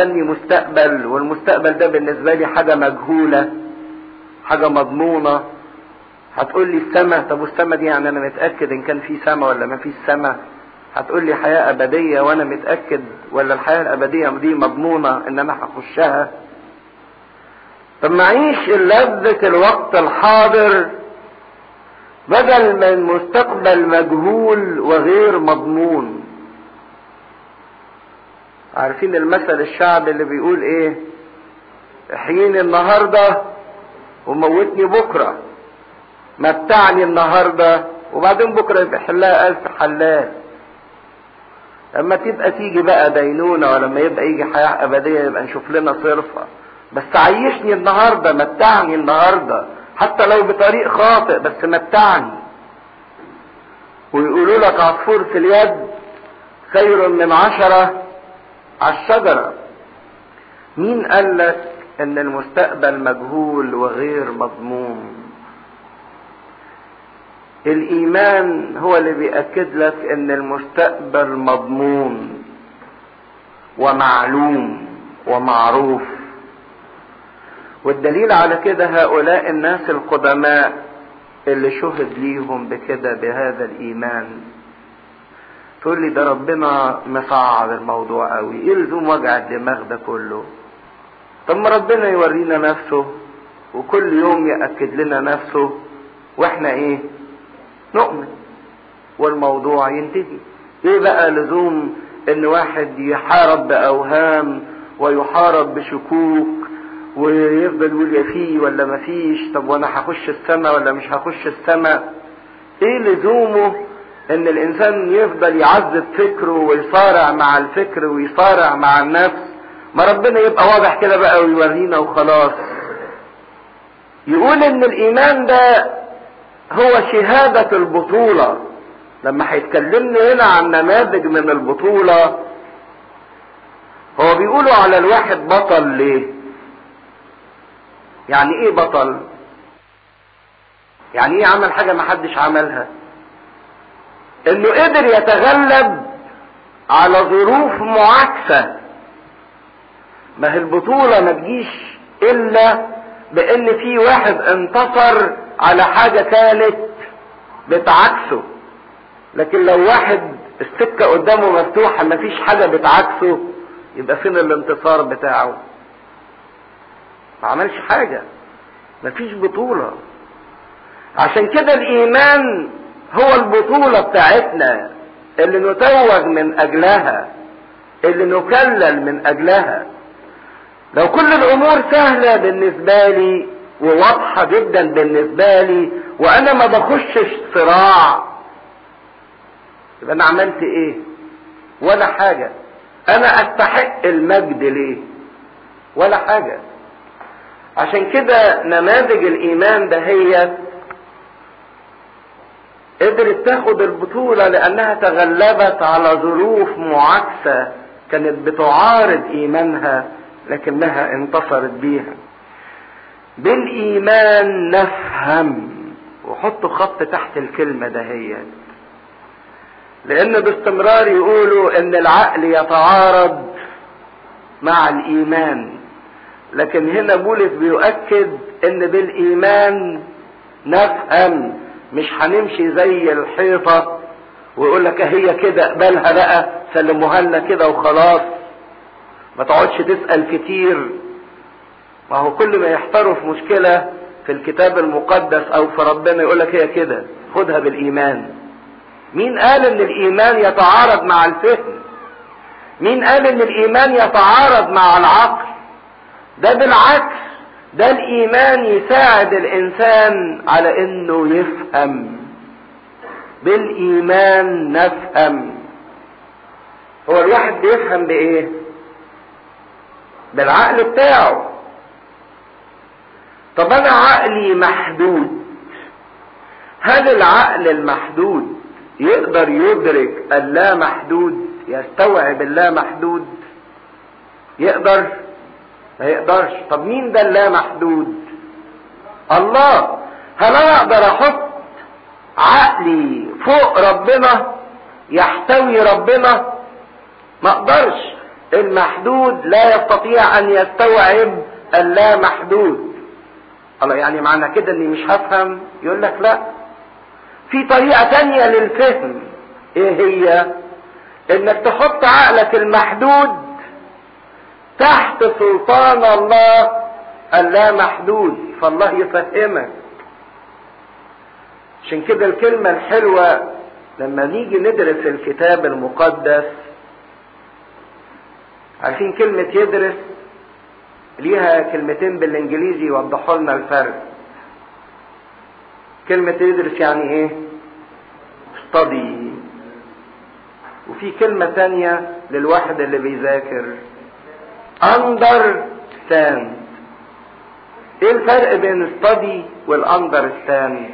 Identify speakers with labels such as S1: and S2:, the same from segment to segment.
S1: مستني مستقبل والمستقبل ده بالنسبة لي حاجة مجهولة حاجة مضمونة. هتقول لي السماء طب والسماء دي يعني أنا متأكد إن كان في سماء ولا ما فيش سماء هتقول لي حياة أبدية وأنا متأكد ولا الحياة الأبدية دي مضمونة إن أنا هخشها؟ طب ما اعيش لذة الوقت الحاضر. بدل من مستقبل مجهول وغير مضمون عارفين المثل الشعبي اللي بيقول إيه؟ احييني النهارده وموتني بكرة. متعني النهارده وبعدين بكرة يبقى حلها ألف حلال لما تبقى تيجي بقى دينونة ولما يبقى يجي حياة أبدية يبقى نشوف لنا صرفة. بس عيشني النهارده متعني النهارده. حتى لو بطريق خاطئ بس متعني. ويقولوا لك عصفور في اليد خير من عشرة. على الشجرة مين قال لك إن المستقبل مجهول وغير مضمون؟ الإيمان هو اللي بيأكد لك إن المستقبل مضمون ومعلوم ومعروف. والدليل على كده هؤلاء الناس القدماء اللي شهد ليهم بكده بهذا الإيمان. تقول لي ده ربنا مصعب الموضوع قوي. يلزم وجع الدماغ ده كله؟ طب ما ربنا يورينا نفسه وكل يوم يأكد لنا نفسه وإحنا إيه؟ نؤمن. والموضوع ينتهي. إيه بقى لزوم إن واحد يحارب بأوهام ويحارب بشكوك ويفضل يقول يا فيه ولا ما فيش؟ طب وأنا هخش السماء ولا مش هخش السماء؟ إيه لزومه إن الإنسان يفضل يعذب فكره ويصارع مع الفكر ويصارع مع النفس. ما ربنا يبقى واضح كده بقى ويورينا وخلاص. يقول إن الإيمان ده هو شهادة البطولة. لما هيتكلمنا هنا عن نماذج من البطولة هو بيقولوا على الواحد بطل ليه؟ يعني إيه بطل؟ يعني إيه عمل حاجة ما حدش عملها؟ انه قدر يتغلب على ظروف معاكسة ما هي البطولة ما تجيش إلا بإن في واحد انتصر على حاجة كانت بتعكسه لكن لو واحد السكة قدامه مفتوحة ما فيش حاجة بتعكسه يبقى فين الانتصار بتاعه؟ ما عملش حاجة. ما فيش بطولة. عشان كده الإيمان هو البطولة بتاعتنا اللي نتوج من أجلها اللي نكلل من أجلها. لو كل الأمور سهلة بالنسبة لي وواضحة جدا بالنسبة لي وأنا ما بخشش صراع يبقى أنا عملت إيه؟ ولا حاجة. أنا أستحق المجد ليه؟ ولا حاجة. عشان كده نماذج الإيمان دهيت قدرت تاخد البطولة لأنها تغلبت على ظروف معاكسة كانت بتعارض إيمانها لكنها انتصرت بيها. بالإيمان نفهم. وحطوا خط تحت الكلمة دهيت لأن باستمرار يقولوا إن العقل يتعارض مع الإيمان. لكن هنا بولس بيؤكد إن بالإيمان نفهم. مش هنمشي زي الحيطة ويقول لك هي كده اقبلها بقى سلموها لنا كده وخلاص. ما تقعدش تسأل كتير. ما هو كل ما يحتاروا في مشكلة في الكتاب المقدس أو في ربنا يقول لك هي كده. خدها بالإيمان. مين قال إن الإيمان يتعارض مع الفهم؟ مين قال إن الإيمان يتعارض مع العقل؟ ده بالعكس. ده الإيمان يساعد الإنسان على إنه يفهم. بالإيمان نفهم. هو الواحد بيفهم بإيه؟ بالعقل بتاعه. طب أنا عقلي محدود. هل العقل المحدود يقدر يدرك اللا محدود يستوعب اللا محدود. يقدر ما يقدرش. طب مين ده اللا محدود الله. هل أنا أقدر أحط عقلي فوق ربنا يحتوي ربنا؟ ما أقدرش. المحدود لا يستطيع أن يستوعب اللا محدود الله يعني معنى كده إني مش هفهم. يقول لك لا. في طريقة تانية للفهم. إيه هي؟ إنك تحط عقلك المحدود تحت سلطان الله اللا محدود فالله يفهمك. عشان كده الكلمة الحلوة لما نيجي ندرس الكتاب المقدس عارفين كلمة يدرس؟ ليها كلمتين بالإنجليزي يوضحوا لنا الفرق. كلمة يدرس يعني إيه؟ Study. وفي كلمة تانية للواحد اللي بيذاكر. Understand. إيه الفرق بين study والاندرستاند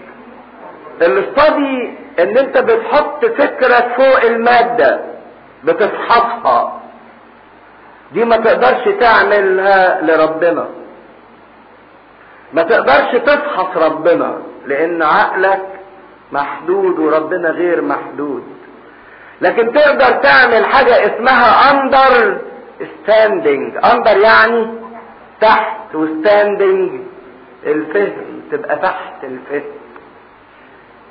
S1: الاستادي إن أنت بتحط فكرك فوق المادة بتفحصها دي ما تقدرش تعملها لربنا. ما تقدرش تفحص ربنا لأن عقلك محدود وربنا غير محدود. لكن تقدر تعمل حاجة اسمها understanding under يعني تحت و standing الفهم تبقى تحت الفهم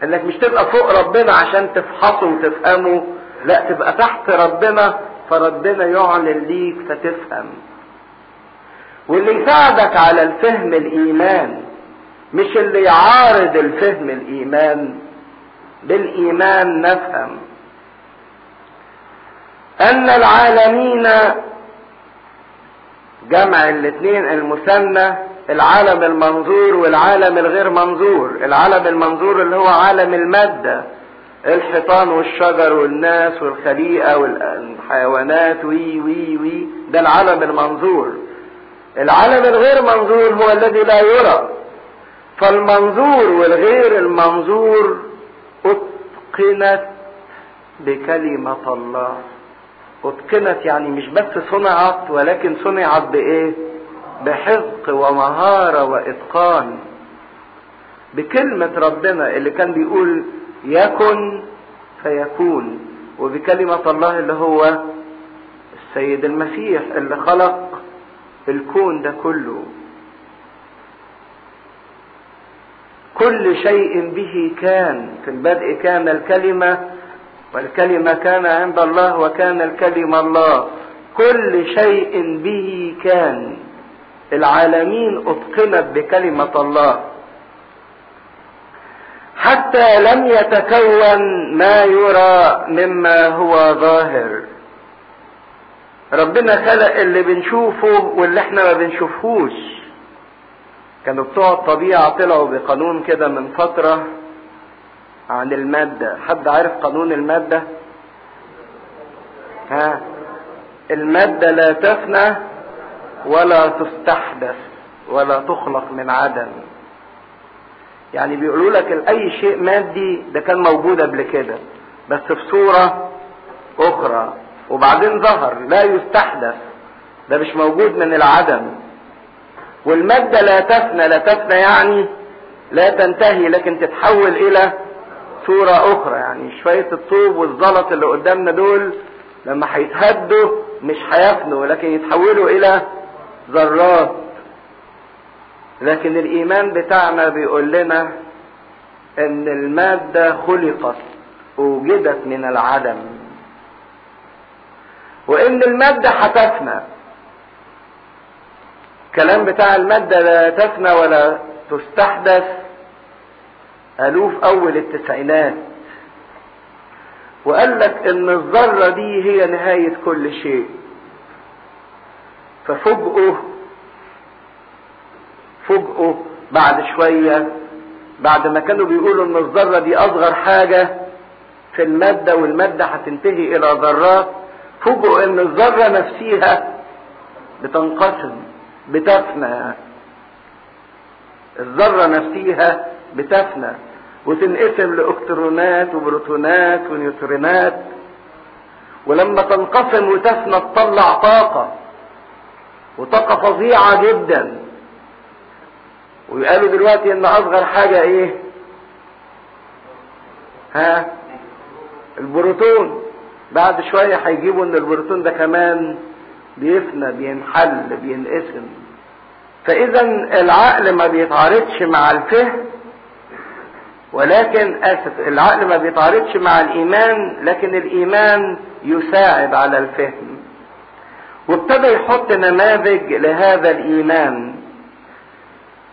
S1: انك مش تبقى فوق ربنا عشان تفحصه وتفهمه لا تبقى تحت ربنا فربنا يعلن ليك فتفهم. واللي يساعدك على الفهم الإيمان مش اللي يعارض الفهم الإيمان بالإيمان نفهم. أن العالمين جمع الاثنين المثنى العالم المنظور والعالم الغير منظور. العالم المنظور اللي هو عالم المادة. الحيطان والشجر والناس والخليقة والحيوانات وي وي وي. ده العالم المنظور. العالم الغير منظور هو الذي لا يرى. فالمنظور والغير المنظور أتقنت بكلمة الله. اتقنت يعني مش بس صنعت ولكن صنعت بإيه؟ بحذق ومهارة وإتقان. بكلمة ربنا اللي كان بيقول يكن فيكون وبكلمة الله اللي هو السيد المسيح اللي خلق الكون ده كله. كل شيء به كان في البدء كان الكلمة والكلمة كان عند الله وكان الكلمة الله. كل شيء به كان. العالمين أتقنت بكلمة الله. حتى لم يتكون ما يرى مما هو ظاهر. ربنا خلق اللي بنشوفه واللي إحنا ما بنشوفهوش. كانوا بتوع الطبيعة طلعوا بقانون كده من فترة عن المادة. حد عارف قانون المادة؟ ها؟ المادة لا تفنى ولا تستحدث ولا تخلق من عدم. يعني بيقولوا لك اي شيء مادي ده كان موجود قبل كده بس في صورة أخرى. وبعدين ظهر لا يستحدث ده مش موجود من العدم. والمادة لا تفنى لا تفنى يعني لا تنتهي لكن تتحول إلى صورة أخرى يعني شوية الطوب والزلط اللي قدامنا دول لما هيتهدوا مش هيفنوا لكن يتحولوا إلى ذرات. لكن الإيمان بتاعنا بيقول لنا إن المادة خلقت أوجدت من العدم. وإن المادة هتفنى الكلام بتاع المادة لا تفنى ولا تستحدث ألوف أول التسعينات. وقال لك إن الذرة دي هي نهاية كل شيء. ففجأه فجأه بعد شوية بعد ما كانوا بيقولوا إن الذرة دي أصغر حاجة في المادة والمادة هتنتهي إلى ذرات فوجئوا إن الذرة نفسها بتنقسم بتفنى. الذرة نفسها بتفنى. وتنقسم لإلكترونات وبروتونات ونيوترونات ولما تنقسم وتفنى تطلع طاقة وطاقة فظيعة جدا. ويقالوا دلوقتي إن أصغر حاجة إيه؟ ها؟ البروتون. بعد شوية هيجيبوا إن البروتون ده كمان بيفنى بينحل بينقسم. فاذا العقل ما بيتعارضش مع الفهم. ولكن أسف العقل ما بيتعارضش مع الإيمان لكن الإيمان يساعد على الفهم. وابتدى يحط نماذج لهذا الإيمان.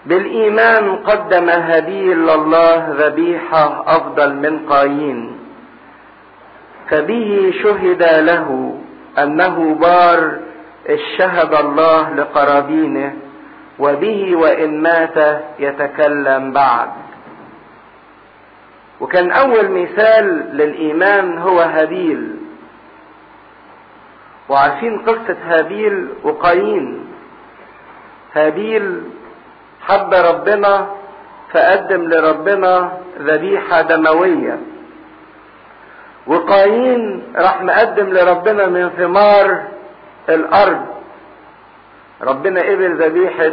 S1: بالإيمان قدم هابيل لله ذبيحة أفضل من قايين. فبه شهد له أنه بار اشهد الله لقرابينه وبه وإن مات يتكلم بعد. وكان أول مثال للإيمان هو هابيل. وعارفين قصة هابيل وقايين. هابيل حب ربنا فقدم لربنا ذبيحة دموية. وقايين راح مقدم لربنا من ثمار الأرض. ربنا قبل ذبيحة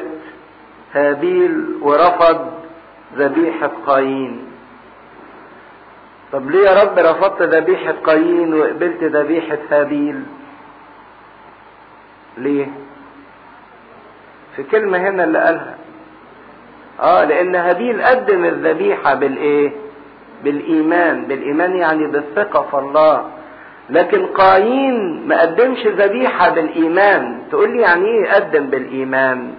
S1: هابيل ورفض ذبيحة قايين. طب ليه يا رب رفضت ذبيحة قايين وقبلت ذبيحة هابيل ليه؟ في كلمة هنا اللي قالها. آه لأن هابيل قدم الذبيحة بالإيه؟ بالإيمان. بالإيمان يعني بالثقة في الله. لكن قايين ما قدمش ذبيحة بالإيمان. تقول لي يعني إيه قدم بالإيمان؟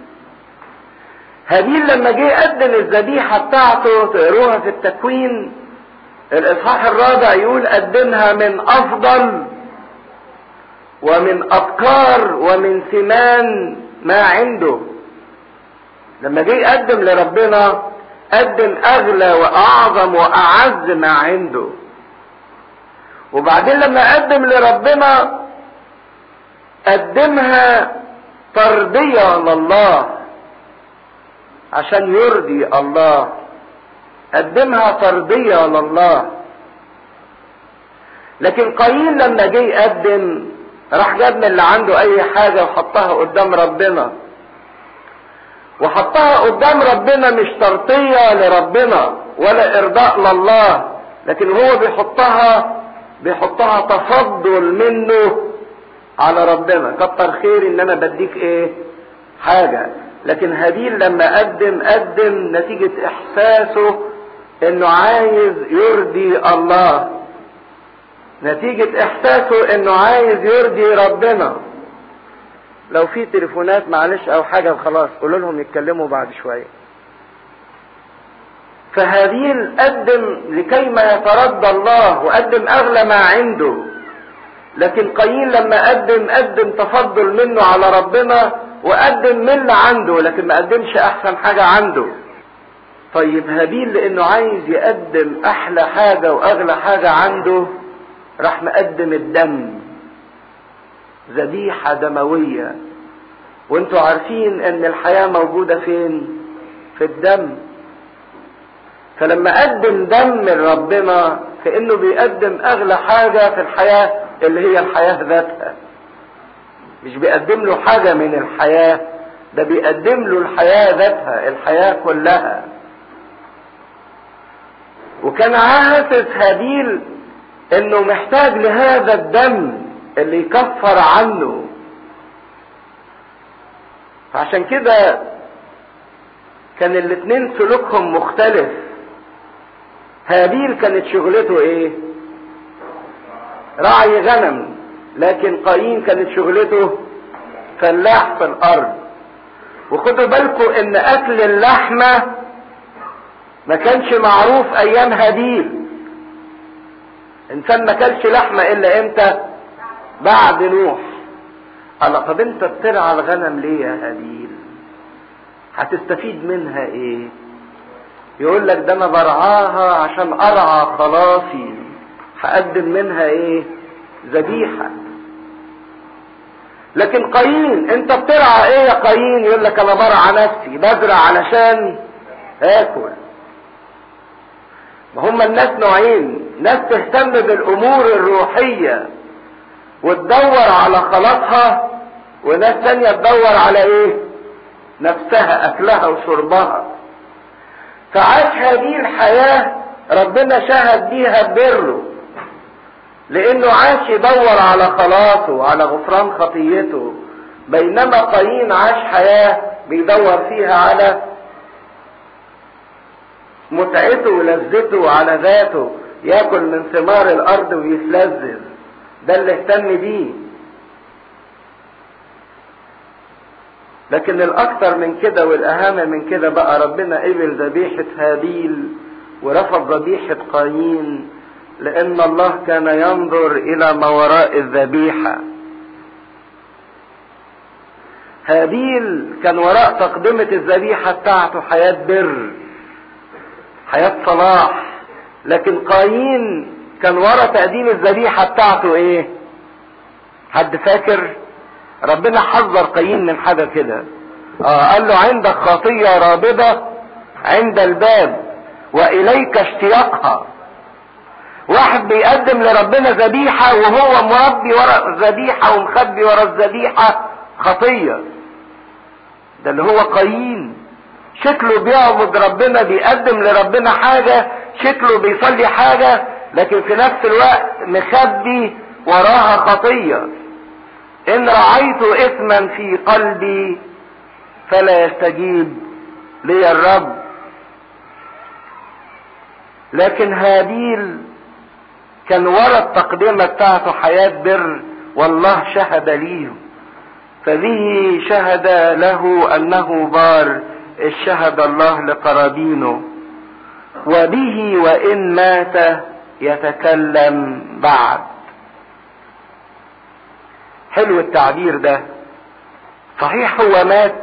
S1: هابيل لما جه قدم الذبيحة بتاعته تقروها في التكوين الإصحاح الرابع يقول قدمها من أفضل ومن أبكار ومن ثمان ما عنده. لما جه يقدم لربنا قدم أغلى وأعظم وأعز ما عنده. وبعدين لما قدم لربنا قدمها ترضية لله عشان يرضي الله. قدمها ترضية لله. لكن قايين لما جه يقدم راح جاب من اللي عنده أي حاجة وحطها قدام ربنا. وحطها قدام ربنا مش ترطية لربنا ولا إرضاء لله لكن هو بيحطها بيحطها تفضل منه على ربنا. كتر خير إن أنا بديك إيه؟ حاجة. لكن هابيل لما قدم قدم نتيجة إحساسه إنه عايز يرضي الله. نتيجة إحساسه إنه عايز يرضي ربنا. لو في تليفونات معلش أو حاجة خلاص قولوا لهم يتكلموا بعد شوية. فهابيل قدم لكي ما يترضى الله وقدم أغلى ما عنده. لكن قايين لما قدم قدم تفضل منه على ربنا وقدم من اللي عنده لكن ما قدمش أحسن حاجة عنده. طيب هابيل لأنه عايز يقدم أحلى حاجة وأغلى حاجة عنده راح مقدم الدم. ذبيحة دموية. وانتوا عارفين إن الحياة موجودة فين؟ في الدم. فلما قدم دم لربنا كأنه بيقدم أغلى حاجة في الحياة اللي هي الحياة ذاتها. مش بيقدم له حاجة من الحياة ده بيقدم له الحياة ذاتها الحياة كلها. وكان عاهز هابيل إنه محتاج لهذا الدم اللي يكفر عنه. عشان كده كان الاتنين سلوكهم مختلف. هابيل كانت شغلته إيه؟ راعي غنم لكن قايين كانت شغلته فلاح في الأرض. وخدوا بالكم إن أكل اللحمة ما كانش معروف أيام هابيل. إنسان ما كلش لحمة إلا إمتى؟ بعد نوح. قال طب أنت بترعى الغنم ليه يا هابيل؟ هتستفيد منها إيه؟ يقول لك ده أنا برعاها عشان أرعى خلاصي. هقدم منها إيه؟ ذبيحة. لكن قايين أنت بترعى إيه يا قايين؟ يقول لك أنا برعى نفسي بزرع علشان آكل. هم الناس نوعين. ناس تهتم بالأمور الروحية وتدور على خلاصها وناس تانية تدور على إيه؟ نفسها أكلها وشربها. فعاش هذه الحياة ربنا شهد بيها ببره لأنه عاش يدور على خلاصه وعلى غفران خطيته. بينما قايين عاش حياة بيدور فيها على متعته ولذته وعلى ذاته ياكل من ثمار الأرض ويتلذذ. ده اللي اهتم بيه. لكن الأكثر من كده والأهم من كده بقى ربنا قبل ذبيحة هابيل ورفض ذبيحة قايين لأن الله كان ينظر إلى ما وراء الذبيحة. هابيل كان وراء تقدمة الذبيحة بتاعته حياة بر. حياة صلاح. لكن قايين كان ورا تقديم الذبيحة بتاعته إيه؟ حد فاكر؟ ربنا حذر قايين من حاجة كده. آه قال له عندك خطية رابضة عند الباب وإليك اشتياقها. واحد بيقدم لربنا ذبيحة وهو مربي ورا الذبيحة ومخبي ورا الذبيحة خطية. ده اللي هو قايين. شكله بيعبد ربنا بيقدم لربنا حاجة شكله بيصلي حاجة لكن في نفس الوقت مخبي وراها خطية. إن رعيت اثما في قلبي فلا يستجيب لي الرب. لكن هابيل كان ورا التقدمة بتاعته حياة بر والله شهد ليه فبه شهد له أنه بار. شهد الله لقرابينه. وبه وإن مات يتكلم بعد. حلو التعبير ده. صحيح هو مات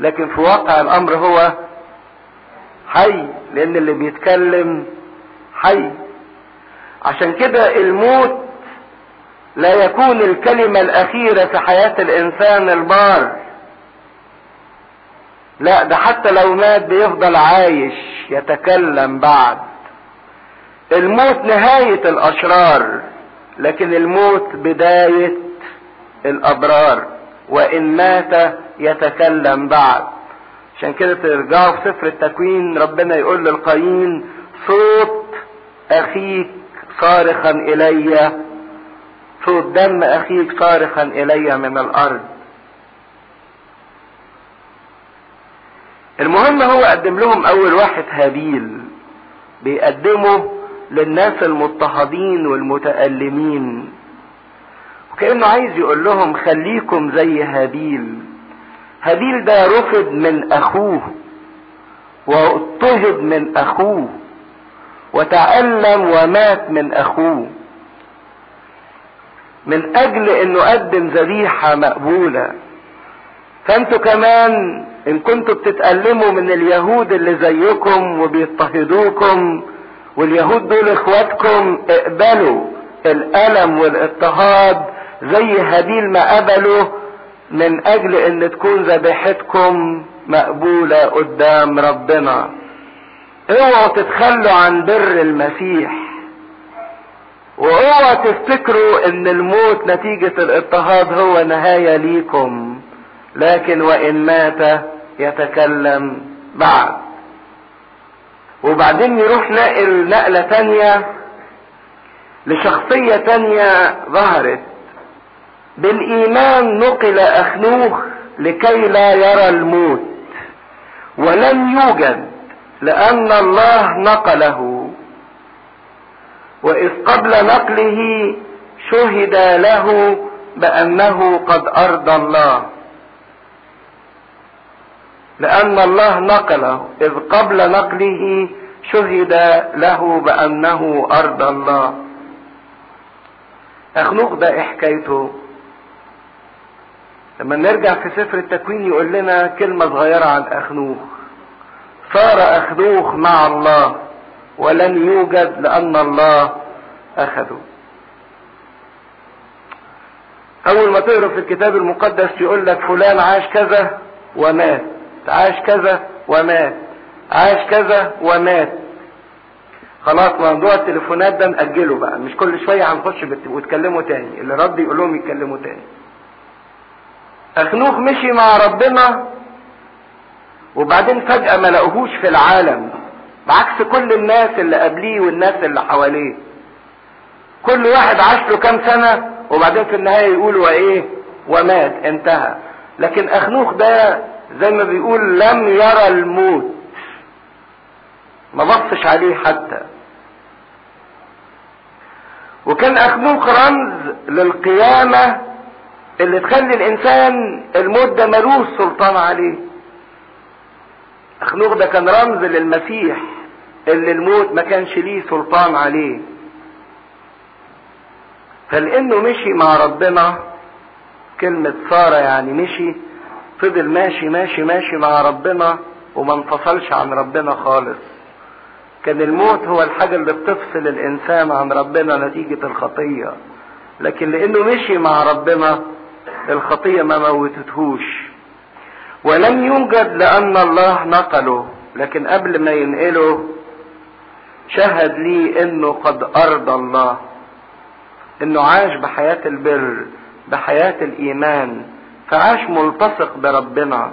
S1: لكن في واقع الأمر هو حي لأن اللي بيتكلم حي. عشان كده الموت لا يكون الكلمة الأخيرة في حياة الإنسان البار. لا ده حتى لو مات بيفضل عايش يتكلم بعد. الموت نهاية الأشرار لكن الموت بداية الأبرار وإن مات يتكلم بعد. عشان كده ترجعوا في سفر التكوين ربنا يقول للقايين صوت أخيك صارخا إلي صوت دم أخيك صارخا إلي من الأرض. المهم هو قدم لهم أول واحد هابيل بيقدمه للناس المضطهدين والمتألمين. وكأنه عايز يقول لهم خليكم زي هابيل. هابيل ده رفض من أخوه واضطهد من أخوه وتألم ومات من أخوه. من أجل إنه قدم ذبيحة مقبولة. فأنتوا كمان إن كنتوا بتتألموا من اليهود اللي زيكم وبيضطهدوكم واليهود دول إخواتكم اقبلوا الألم والاضطهاد زي هابيل ما قبلوا من أجل إن تكون ذبيحتكم مقبولة قدام ربنا. اوعوا تتخلوا عن بر المسيح. وأوعوا تفتكروا إن الموت نتيجة الاضطهاد هو نهاية ليكم. لكن وإن مات يتكلم بعد. وبعدين يروح نقل نقلة تانية لشخصية تانية ظهرت. بالإيمان نقل أخنوخ لكي لا يرى الموت ولم يوجد لأن الله نقله. وإذ قبل نقله شهد له بأنه قد أرضى الله. لأن الله نقله. إذ قبل نقله شهد له بأنه ارضى الله. اخنوخ ده إيه حكايته لما نرجع في سفر التكوين يقول لنا كلمة صغيرة عن أخنوخ صار أخنوخ مع الله ولم يوجد لأن الله أخذه. أول ما تقرأ في الكتاب المقدس يقول لك فلان عاش كذا ومات. عاش كذا ومات. عاش كذا ومات. خلاص موضوع التليفونات ده نأجله بقى. مش كل شوية هنخش وتكلموا تاني. اللي رد يقول لهم يتكلموا تاني. أخنوخ مشي مع ربنا وبعدين فجأة ما لقوهوش في العالم. بعكس كل الناس اللي قبليه والناس اللي حواليه. كل واحد عاش له كام سنة وبعدين في النهاية يقولوا إيه؟ ومات انتهى. لكن أخنوخ ده زي ما بيقول لم يرى الموت. ما بصش عليه حتى. وكان اخنوخ رمز للقيامة اللي تخلي الإنسان الموت ده ملوش سلطان عليه. اخنوخ ده كان رمز للمسيح اللي الموت ما كانش ليه سلطان عليه. فلأنه مشي مع ربنا كلمة سارة يعني مشي فضل ماشي ماشي ماشي مع ربنا وما انفصلش عن ربنا خالص. كان الموت هو الحاجة اللي بتفصل الإنسان عن ربنا نتيجة الخطية. لكن لأنه مشي مع ربنا الخطية ما موتتهوش. ولم يوجد لأن الله نقله. لكن قبل ما ينقله شهد لي إنه قد ارضى الله. إنه عاش بحياة البر بحياة الإيمان. فعاش ملتصق بربنا.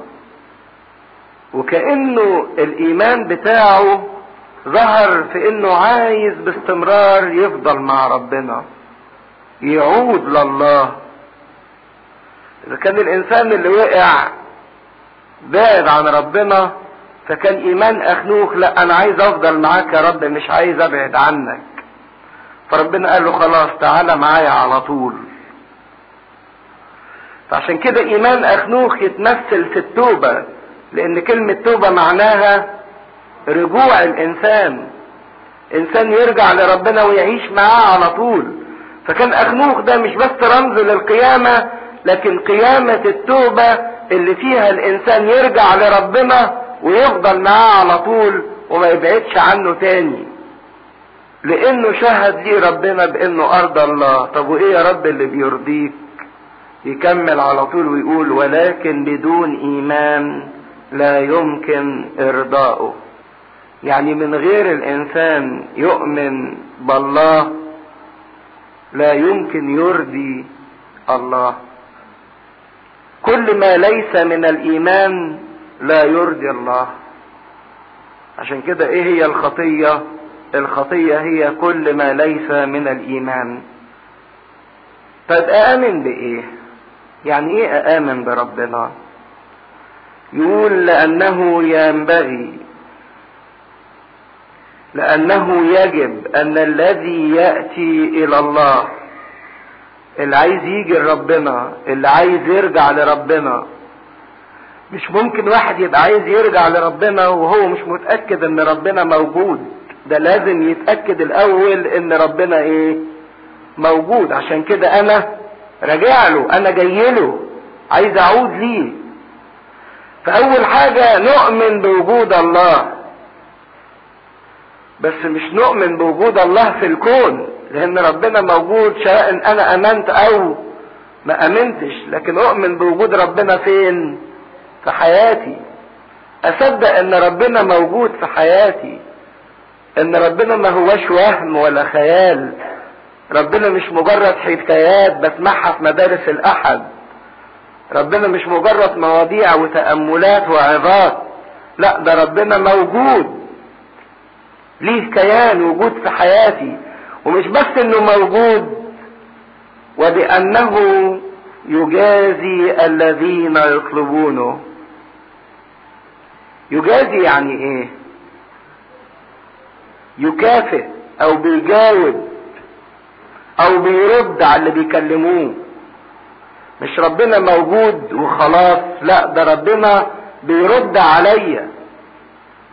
S1: وكأنه الإيمان بتاعه ظهر في إنه عايز باستمرار يفضل مع ربنا يعود لله. إذا كان الإنسان اللي وقع بعد عن ربنا فكان إيمان أخنوخ لا أنا عايز أفضل معاك يا رب مش عايز أبعد عنك. فربنا قال له خلاص تعالى معايا على طول. فعشان كده إيمان أخنوخ يتمثل في التوبة لأن كلمة توبة معناها رجوع الإنسان. إنسان يرجع لربنا ويعيش معاه على طول. فكان أخنوخ ده مش بس رمز للقيامة لكن قيامة التوبة اللي فيها الإنسان يرجع لربنا ويفضل معاه على طول وما يبعدش عنه تاني. لأنه شهد ليه ربنا بأنه ارضى الله. طب وإيه يا رب اللي بيرضيك؟ يكمل على طول ويقول ولكن بدون إيمان لا يمكن إرضاؤه. يعني من غير الإنسان يؤمن بالله لا يمكن يرضي الله. كل ما ليس من الإيمان لا يرضي الله. عشان كده إيه هي الخطية؟ الخطية هي كل ما ليس من الإيمان. طب اامن بإيه؟ يعني إيه اامن بربنا يقول لأنه ينبغي لأنه يجب أن الذي يأتي إلى الله اللي عايز يجي لربنا اللي عايز يرجع لربنا مش ممكن واحد يبقى عايز يرجع لربنا وهو مش متأكد إن ربنا موجود. ده لازم يتأكد الأول إن ربنا إيه؟ موجود. عشان كده أنا راجع له أنا جاي له عايز أعود ليه؟ فأول حاجة نؤمن بوجود الله. بس مش نؤمن بوجود الله في الكون لأن ربنا موجود سواء أنا آمنت أو ما آمنتش لكن أؤمن بوجود ربنا فين؟ في حياتي. أصدق إن ربنا موجود في حياتي إن ربنا ما هوش وهم ولا خيال. ربنا مش مجرد حكايات بسمعها في مدارس الأحد. ربنا مش مجرد مواضيع وتأملات وعظات. لا ده ربنا موجود. ليه كيان وجود في حياتي. ومش بس إنه موجود وبأنه يجازي الذين يطلبونه. يجازي يعني إيه؟ يكافئ أو بيجاوب أو بيرد على اللي بيكلموه. مش ربنا موجود وخلاص لا ده ربنا بيرد عليا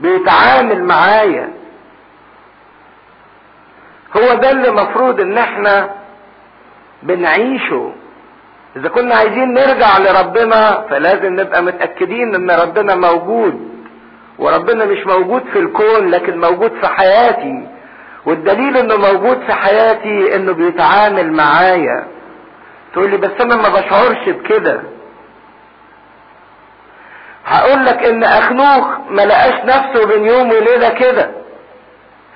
S1: بيتعامل معايا. هو ده اللي مفروض إن إحنا بنعيشه. إذا كنا عايزين نرجع لربنا فلازم نبقى متأكدين إن ربنا موجود. وربنا مش موجود في الكون لكن موجود في حياتي. والدليل إنه موجود في حياتي إنه بيتعامل معايا. تقول لي بس أنا ما بشعرش بكده. هقول لك إن أخنوخ ما لقاش نفسه بين يوم وليلة كده.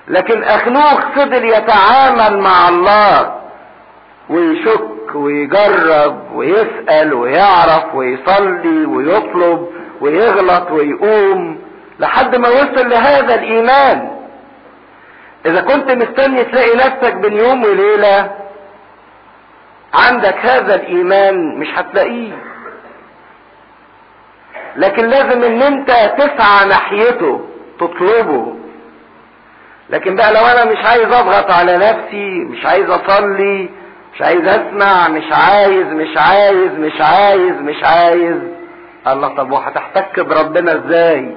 S1: لكن أخنوخ فضل يتعامل مع الله ويشك ويجرب ويسأل ويعرف ويصلي ويطلب ويغلط ويقوم لحد ما وصل لهذا الإيمان. إذا كنت مستني تلاقي نفسك بين يوم وليلة عندك هذا الإيمان مش هتلاقيه. لكن لازم إن أنت تسعى ناحيته تطلبه. لكن بقى لو أنا مش عايز أضغط على نفسي مش عايز أصلي مش عايز أسمع مش عايز مش عايز مش عايز مش عايز. الله طب وهتحتك بربنا إزاي؟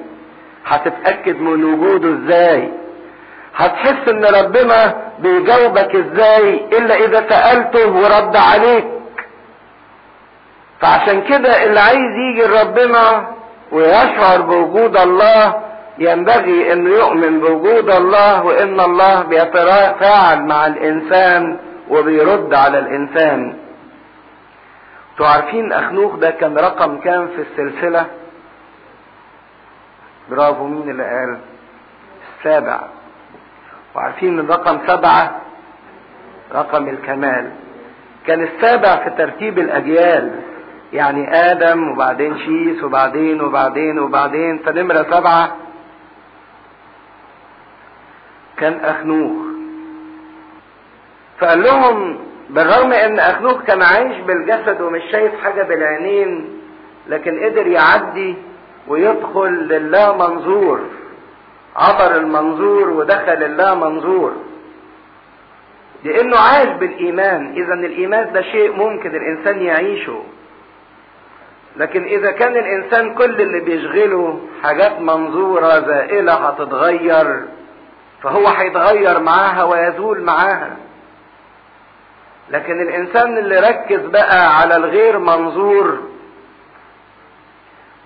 S1: هتتأكد من وجوده إزاي؟ هتحس إن ربنا بيجاوبك إزاي إلا إذا سألته ورد عليك. فعشان كده اللي عايز يجي لربنا ويشعر بوجود الله ينبغي إنه يؤمن بوجود الله وإن الله بيتفاعل مع الإنسان وبيرد على الإنسان. أنتوا عارفين اخنوخ ده كان رقم كام في السلسلة؟ برافو مين اللي قال؟ السابع. وعارفين إن رقم سبعة رقم الكمال. كان السابع في ترتيب الأجيال يعني آدم وبعدين شيس وبعدين وبعدين وبعدين فنمرة سبعة كان اخنوخ فقال لهم بالرغم إن اخنوخ كان عايش بالجسد ومش شايف حاجة بالعينين لكن قدر يعدي ويدخل لله منظور عبر المنظور ودخل الله منظور لأنه عاش بالإيمان. اذا الإيمان ده شيء ممكن الإنسان يعيشه. لكن إذا كان الإنسان كل اللي بيشغله حاجات منظورة زائلة هتتغير فهو هيتغير معاها ويزول معاها. لكن الإنسان اللي ركز بقى على الغير منظور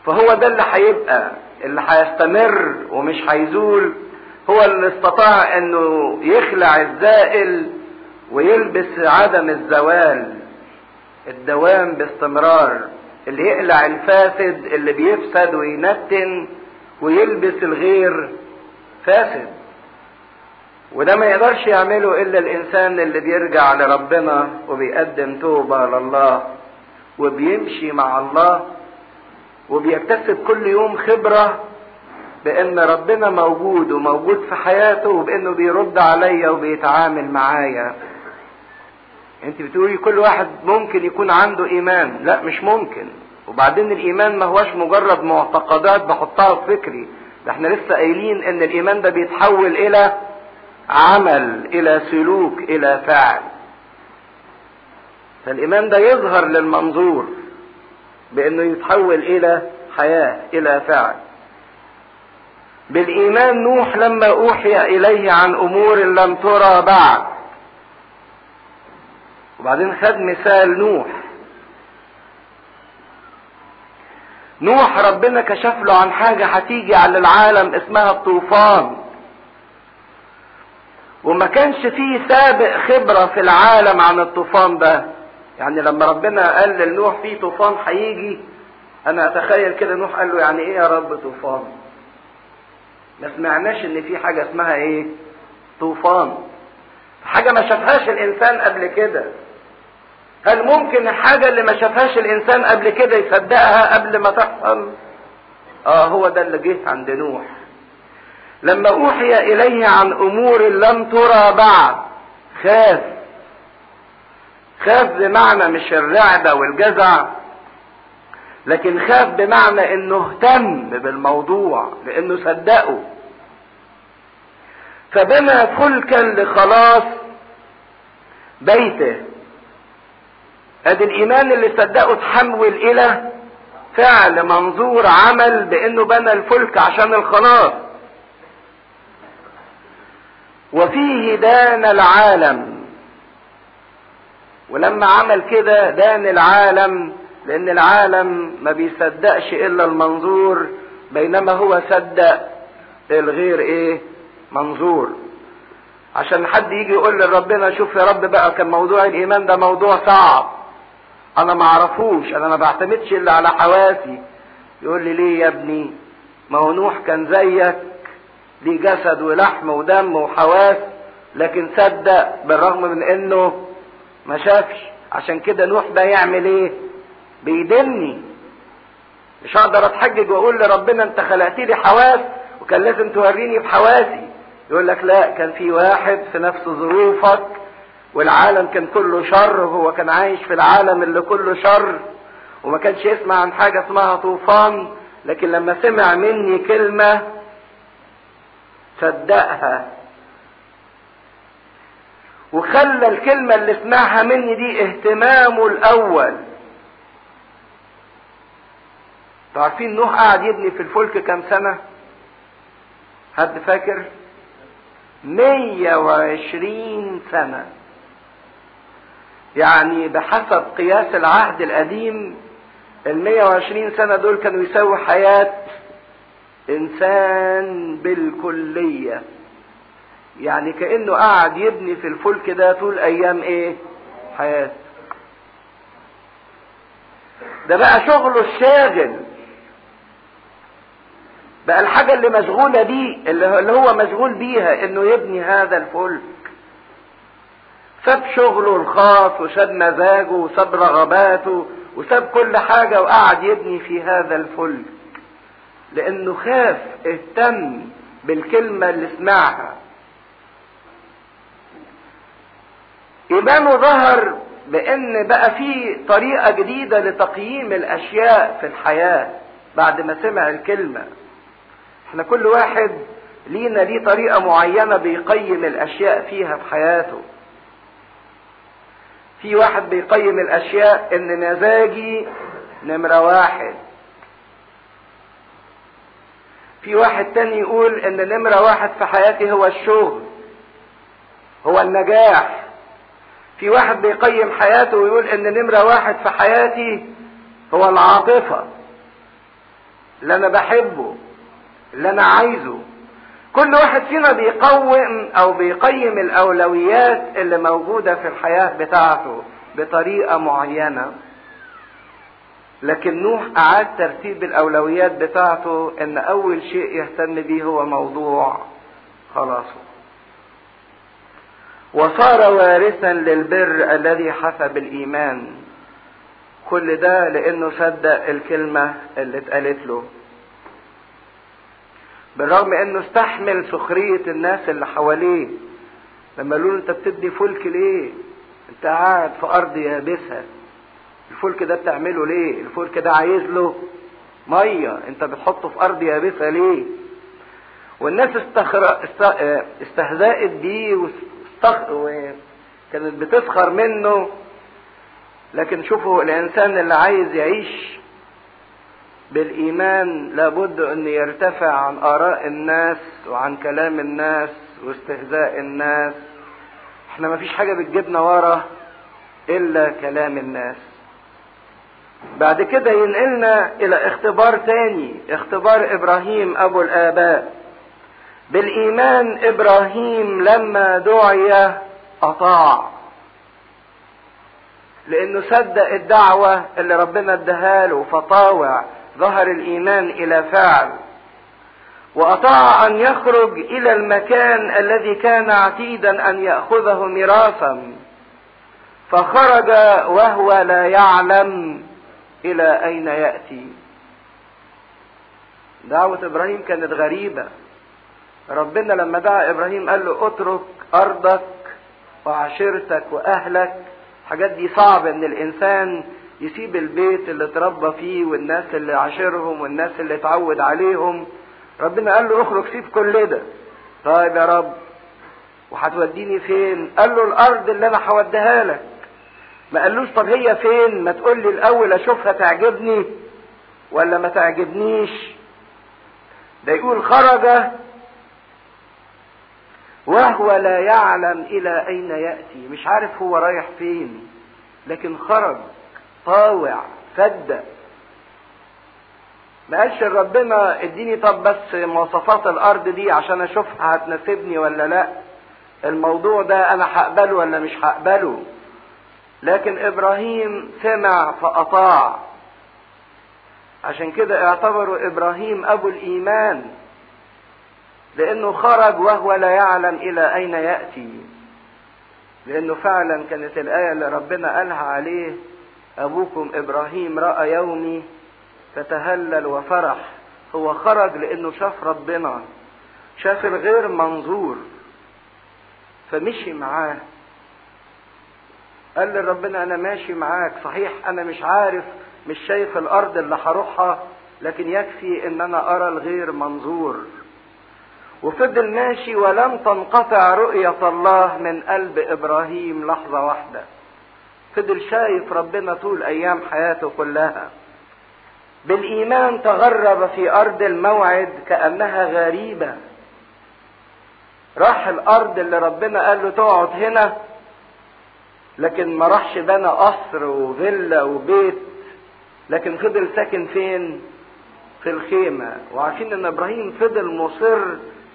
S1: فهو ده اللي هيبقى. اللي هيستمر ومش هيزول هو اللي استطاع إنه يخلع الزائل ويلبس عدم الزوال الدوام باستمرار اللي يقلع الفاسد اللي بيفسد وينتن ويلبس الغير فاسد. وده ما يقدرش يعمله إلا الإنسان اللي بيرجع لربنا وبيقدم توبة لله وبيمشي مع الله وبيكتسب كل يوم خبرة بإن ربنا موجود وموجود في حياته وبإنه بيرد عليا وبيتعامل معايا. أنت بتقولي كل واحد ممكن يكون عنده إيمان. لا مش ممكن. وبعدين الإيمان ما هوش مجرد معتقدات بحطها في فكري. ده إحنا لسه قايلين إن الإيمان ده بيتحول إلى عمل إلى سلوك إلى فعل. فالإيمان ده يظهر للمنظور. بأنه يتحول إلى حياة إلى فعل. بالإيمان نوح لما أوحي إليه عن أمور لم ترى بعد. وبعدين خد مثال نوح. نوح ربنا كشف له عن حاجة هتيجي على العالم اسمها الطوفان. وما كانش فيه سابق خبرة في العالم عن الطوفان ده. يعني لما ربنا قال لنوح في طوفان هيجي أنا أتخيل كده نوح قال له يعني إيه يا رب طوفان؟ ما سمعناش إن في حاجة اسمها إيه؟ طوفان. حاجة ما شافهاش الإنسان قبل كده. هل ممكن الحاجة اللي ما شافهاش الإنسان قبل كده يصدقها قبل ما تحصل؟ آه هو ده اللي جه عند نوح. لما أوحي إليه عن أمور لم ترى بعد خاف. خاف بمعنى مش الرعبة والجزع لكن خاف بمعنى إنه اهتم بالموضوع لإنه صدقه. فبنى فلكا لخلاص بيته. أدي الإيمان اللي صدقه تحول إلى فعل منظور عمل بإنه بنى الفلك عشان الخلاص. وفيه دان العالم. ولما عمل كده دان العالم لأن العالم ما بيصدقش إلا المنظور بينما هو صدق الغير إيه؟ منظور. عشان حد يجي يقول لربنا شوف يا رب بقى كان موضوع الإيمان ده موضوع صعب. أنا ما أعرفوش أنا ما بعتمدش إلا على حواسي. يقول لي ليه يا ابني؟ ما هو نوح كان زيك ليه جسد ولحم ودم وحواس لكن صدق بالرغم من إنه ما شافش. عشان كده نوح ده يعمل إيه؟ بيدني مش هقدر أتحجج وأقول لربنا أنت خلقت لي حواس وكان لازم توريني بحواسي. يقول لك لا كان في واحد في نفس ظروفك والعالم كان كله شر وهو كان عايش في العالم اللي كله شر وما كانش يسمع عن حاجة اسمها طوفان لكن لما سمع مني كلمة صدقها. وخلى الكلمة اللي سمعها مني دي اهتمامه الأول عارفين نوح قعد يبني في الفلك كام سنة؟ حد فاكر؟ 120 سنة يعني بحسب قياس العهد القديم ال 120 سنة دول كانوا يساوي حياة إنسان بالكلية يعني كأنه قاعد يبني في الفلك ده طول أيام إيه؟ حياته. ده بقى شغله الشاغل بقى الحاجة اللي مشغولة بيه اللي هو مشغول بيها إنه يبني هذا الفلك. ساب شغله الخاص وساب مزاجه وساب رغباته وساب كل حاجة وقعد يبني في هذا الفلك. لأنه خاف اهتم بالكلمة اللي سمعها ايمانه ظهر بأن بقى في طريقة جديدة لتقييم الأشياء في الحياة بعد ما سمع الكلمة. إحنا كل واحد لينا ليه طريقة معينة بيقيم الأشياء فيها في حياته. في واحد بيقيم الأشياء إن مزاجي نمرة واحد. في واحد تاني يقول إن نمرة واحد في حياتي هو الشغل هو النجاح. في واحد بيقيم حياته ويقول إن نمرة واحد في حياتي هو العاطفة اللي أنا بحبه اللي أنا عايزه. كل واحد فينا بيقوم أو بيقيم الأولويات اللي موجودة في الحياة بتاعته بطريقة معينة. لكن نوح أعاد ترتيب الأولويات بتاعته إن أول شيء يهتم بيه هو موضوع خلاصه. وصار وارثا للبر الذي حسب الإيمان. كل ده لأنه صدق الكلمة اللي اتقالت له. بالرغم إنه استحمل سخرية الناس اللي حواليه. لما قالوا له أنت بتبني فلك ليه؟ أنت قاعد في أرض يابسة. الفلك ده بتعمله ليه؟ الفلك ده عايز له مية. أنت بتحطه في أرض يابسة ليه؟ والناس. است... استهزأت بيه وكانت بتسخر منه. لكن شوفوا الإنسان اللي عايز يعيش بالإيمان لابد أن يرتفع عن آراء الناس وعن كلام الناس واستهزاء الناس. إحنا مفيش حاجة بتجيبنا ورا إلا كلام الناس. بعد كده ينقلنا إلى اختبار تاني اختبار إبراهيم أبو الآباء. بالإيمان إبراهيم لما دعي أطاع. لأنه صدق الدعوة اللي ربنا اداها له فطاوع ظهر الإيمان إلى فعل. وأطاع أن يخرج إلى المكان الذي كان عتيدا أن يأخذه ميراثا. فخرج وهو لا يعلم إلى أين يأتي. دعوة إبراهيم كانت غريبة. ربنا لما دعا إبراهيم قال له اترك أرضك وعشيرتك وأهلك. الحاجات دي صعب إن الإنسان يسيب البيت اللي اتربى فيه والناس اللي عاشرهم والناس اللي اتعود عليهم. ربنا قال له اخرج سيب كل ده. طيب يا رب وهتوديني فين؟ قال له الأرض اللي أنا هوديها لك. ما قالوش طب هي فين؟ ما تقول لي الأول أشوفها تعجبني ولا ما تعجبنيش. ده يقول خرج وهو لا يعلم إلى أين يأتي. مش عارف هو رايح فين لكن خرج طاوع صدق ما قالش ربنا اديني طب بس مواصفات الأرض دي عشان أشوفها هتناسبني ولا لأ. الموضوع ده أنا هقبله ولا مش هقبله. لكن إبراهيم سمع فأطاع. عشان كده اعتبروا إبراهيم أبو الإيمان. لأنه خرج وهو لا يعلم إلى أين يأتي. لأنه فعلا كانت الآية اللي ربنا قالها عليه أبوكم إبراهيم رأى يومي فتهلل وفرح. هو خرج لأنه شاف ربنا شاف الغير منظور فمشي معاه. قال لربنا أنا ماشي معاك صحيح أنا مش عارف مش شايف الأرض اللي هروحها لكن يكفي إن أنا أرى الغير منظور. وفضل ماشي ولم تنقطع رؤية الله من قلب إبراهيم لحظة واحدة. فضل شايف ربنا طول أيام حياته كلها. بالإيمان تغرب في أرض الموعد كأنها غريبة. راح الأرض اللي ربنا قال له تقعد هنا لكن ما راحش بنى قصر وفيلا وبيت. لكن فضل ساكن فين؟ في الخيمة. وعارفين إن إبراهيم فضل مصر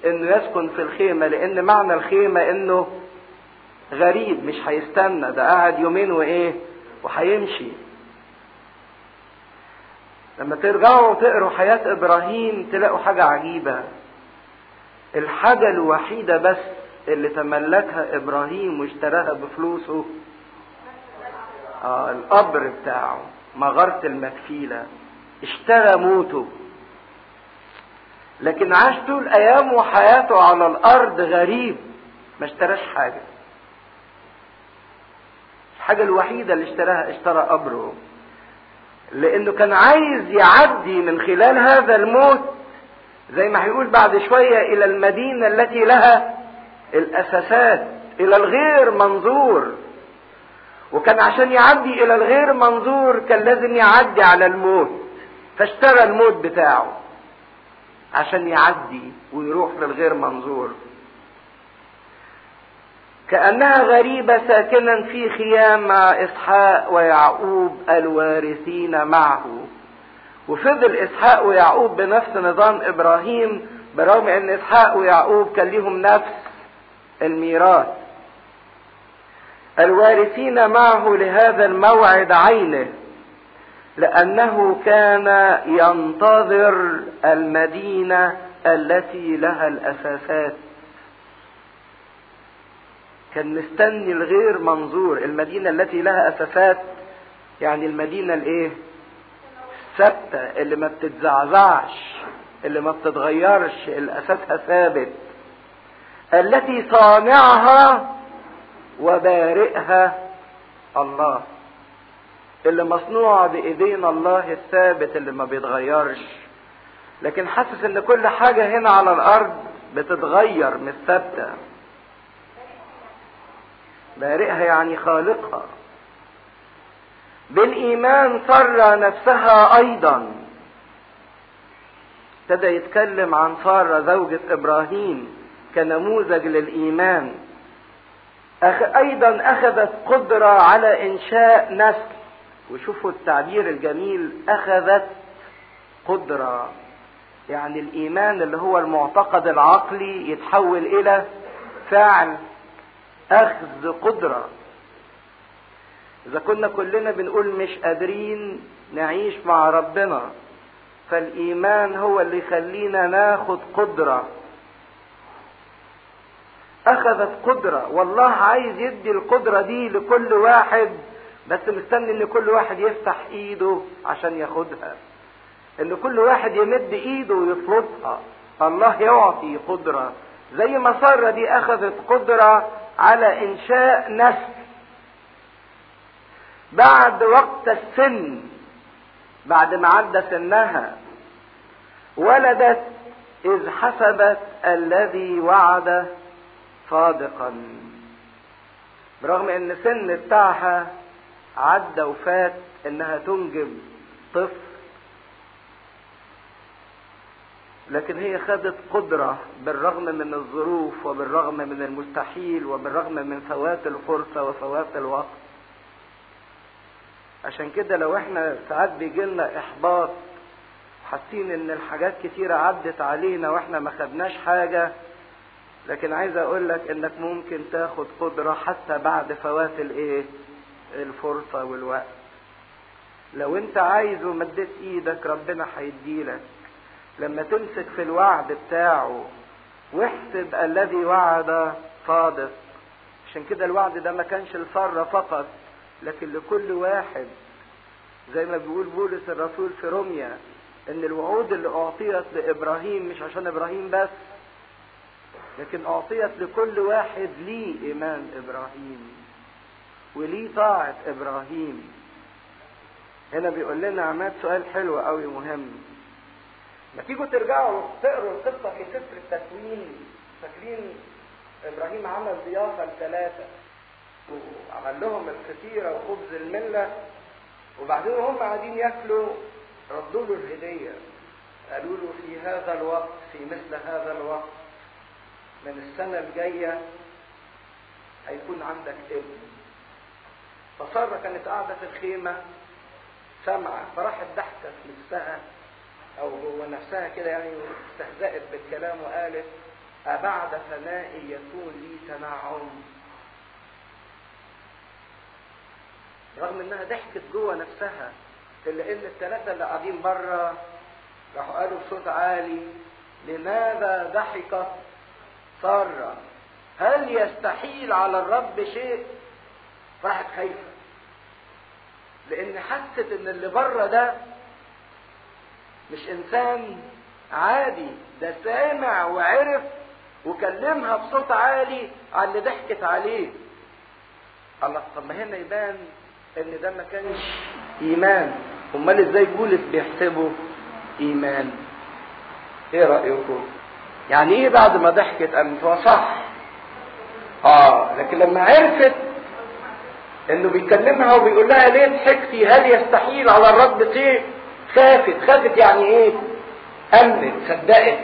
S1: انه يسكن في الخيمة لأن معنى الخيمة إنه غريب مش هيستنى ده قاعد يومين وإيه وهيمشي. لما ترجعوا تقروا حياة إبراهيم تلاقوا حاجة عجيبة. الحاجة الوحيدة بس اللي تملكها إبراهيم واشتراها بفلوسه آه القبر بتاعه مغارة المكفيلة. اشترى موته. لكن عاش طول ايامه وحياته على الأرض غريب ما اشتراش حاجة. الحاجة الوحيدة اللي اشتراها اشترى قبره لأنه كان عايز يعدي من خلال هذا الموت زي ما هيقول بعد شوية إلى المدينة التي لها الأساسات إلى الغير منظور. وكان عشان يعدي إلى الغير منظور كان لازم يعدي على الموت فاشترى الموت بتاعه. عشان يعدي ويروح للغير منظور. كأنها غريبة ساكنا في خيام مع إسحاق ويعقوب الوارثين معه. وفضل إسحاق ويعقوب بنفس نظام إبراهيم برغم أن إسحاق ويعقوب كان لهم نفس الميراث. الوارثين معه لهذا الموعد عينه. لأنه كان ينتظر المدينة التي لها الأساسات. كان مستني الغير منظور المدينة التي لها أساسات يعني المدينة الإيه؟ الثابتة اللي ما بتتزعزعش اللي ما بتتغيرش اللي أساسها ثابت. التي صانعها وبارئها الله. اللي مصنوعة بإيدينا الله الثابت اللي ما بيتغيرش. لكن حاسس إن كل حاجة هنا على الأرض بتتغير مش ثابتة. بارئها يعني خالقها. بالإيمان سر نفسها أيضا. ابتدى يتكلم عن سارة زوجة إبراهيم كنموذج للإيمان. أخ... أيضا أخذت قدرة على إنشاء نسل. وشوفوا التعبير الجميل أخذت قدرة. يعني الإيمان اللي هو المعتقد العقلي يتحول إلى فعل أخذ قدرة. إذا كنا كلنا بنقول مش قادرين نعيش مع ربنا فالإيمان هو اللي يخلينا ناخد قدرة. أخذت قدرة والله عايز يدي القدرة دي لكل واحد. بس مستني إن كل واحد يفتح إيده عشان ياخدها. إن كل واحد يمد إيده ويطلبها. الله يعطي قدرة. زي ما سارة دي أخذت قدرة على إنشاء نسل. بعد وقت السن بعد ما عدى سنها ولدت إذ حسبت الذي وعد صادقا. برغم إن السن بتاعها عدى وفات إنها تنجب طفل. لكن هي خدت قدرة بالرغم من الظروف وبالرغم من المستحيل وبالرغم من فوات الفرصة وفوات الوقت. عشان كده لو إحنا ساعات بيجي لنا إحباط حاسين إن الحاجات كتيرة عدت علينا وإحنا ما خدناش حاجة لكن عايز أقول لك إنك ممكن تاخد قدرة حتى بعد فوات الإيه؟ الفرصة والوقت. لو انت عايز ومديت إيدك ربنا هيديلك. لما تمسك في الوعد بتاعه واحسب الذي وعد صادق. عشان كده الوعد ده ما كانش لسارة فقط لكن لكل واحد. زي ما بيقول بولس الرسول في روميا إن الوعود اللي أعطيت لإبراهيم مش عشان إبراهيم بس لكن أعطيت لكل واحد ليه إيمان إبراهيم. وليه طاعة إبراهيم. هنا بيقول لنا عماد سؤال حلو قوي مهم. ما تيجوا ترجعوا تقروا القصة في سفر التكوين. فاكرين إبراهيم عمل ضيافة لثلاثة. وعمل لهم الفطيرة وخبز الملة. وبعدين هم قاعدين ياكلوا. ردوا له الهدية. قالوا له في هذا الوقت في مثل هذا الوقت من السنة الجاية هيكون عندك ابن. فسارة كانت قاعدة في الخيمة سامعة فراحت ضحكة في نفسها أو جوه نفسها كده يعني استهزأت بالكلام وقالت أبعد فنائي يكون لي تنعم رغم إنها ضحكت جوه نفسها إلا إن الثلاثة اللي قاعدين بره راحوا قالوا بصوت عالي لماذا ضحكت؟ ساره هل يستحيل على الرب شيء؟ راحت خايفة. لأن حست إن اللي بره ده مش إنسان عادي ده سامع وعرف وكلمها بصوت عالي على اللي ضحكت عليه. الله طب ما هنا يبان إن ده ما كانش إيمان. أمال إزاي بولس بيحسبه إيمان؟ إيه رأيكم؟ يعني إيه بعد ما ضحكت؟ قامت صح؟ آه لكن لما عرفت إنه بيكلمها وبيقول لها ليه ضحكتي هل يستحيل على الرب شيء؟ خافت خافت يعني إيه؟ أمنت صدقت.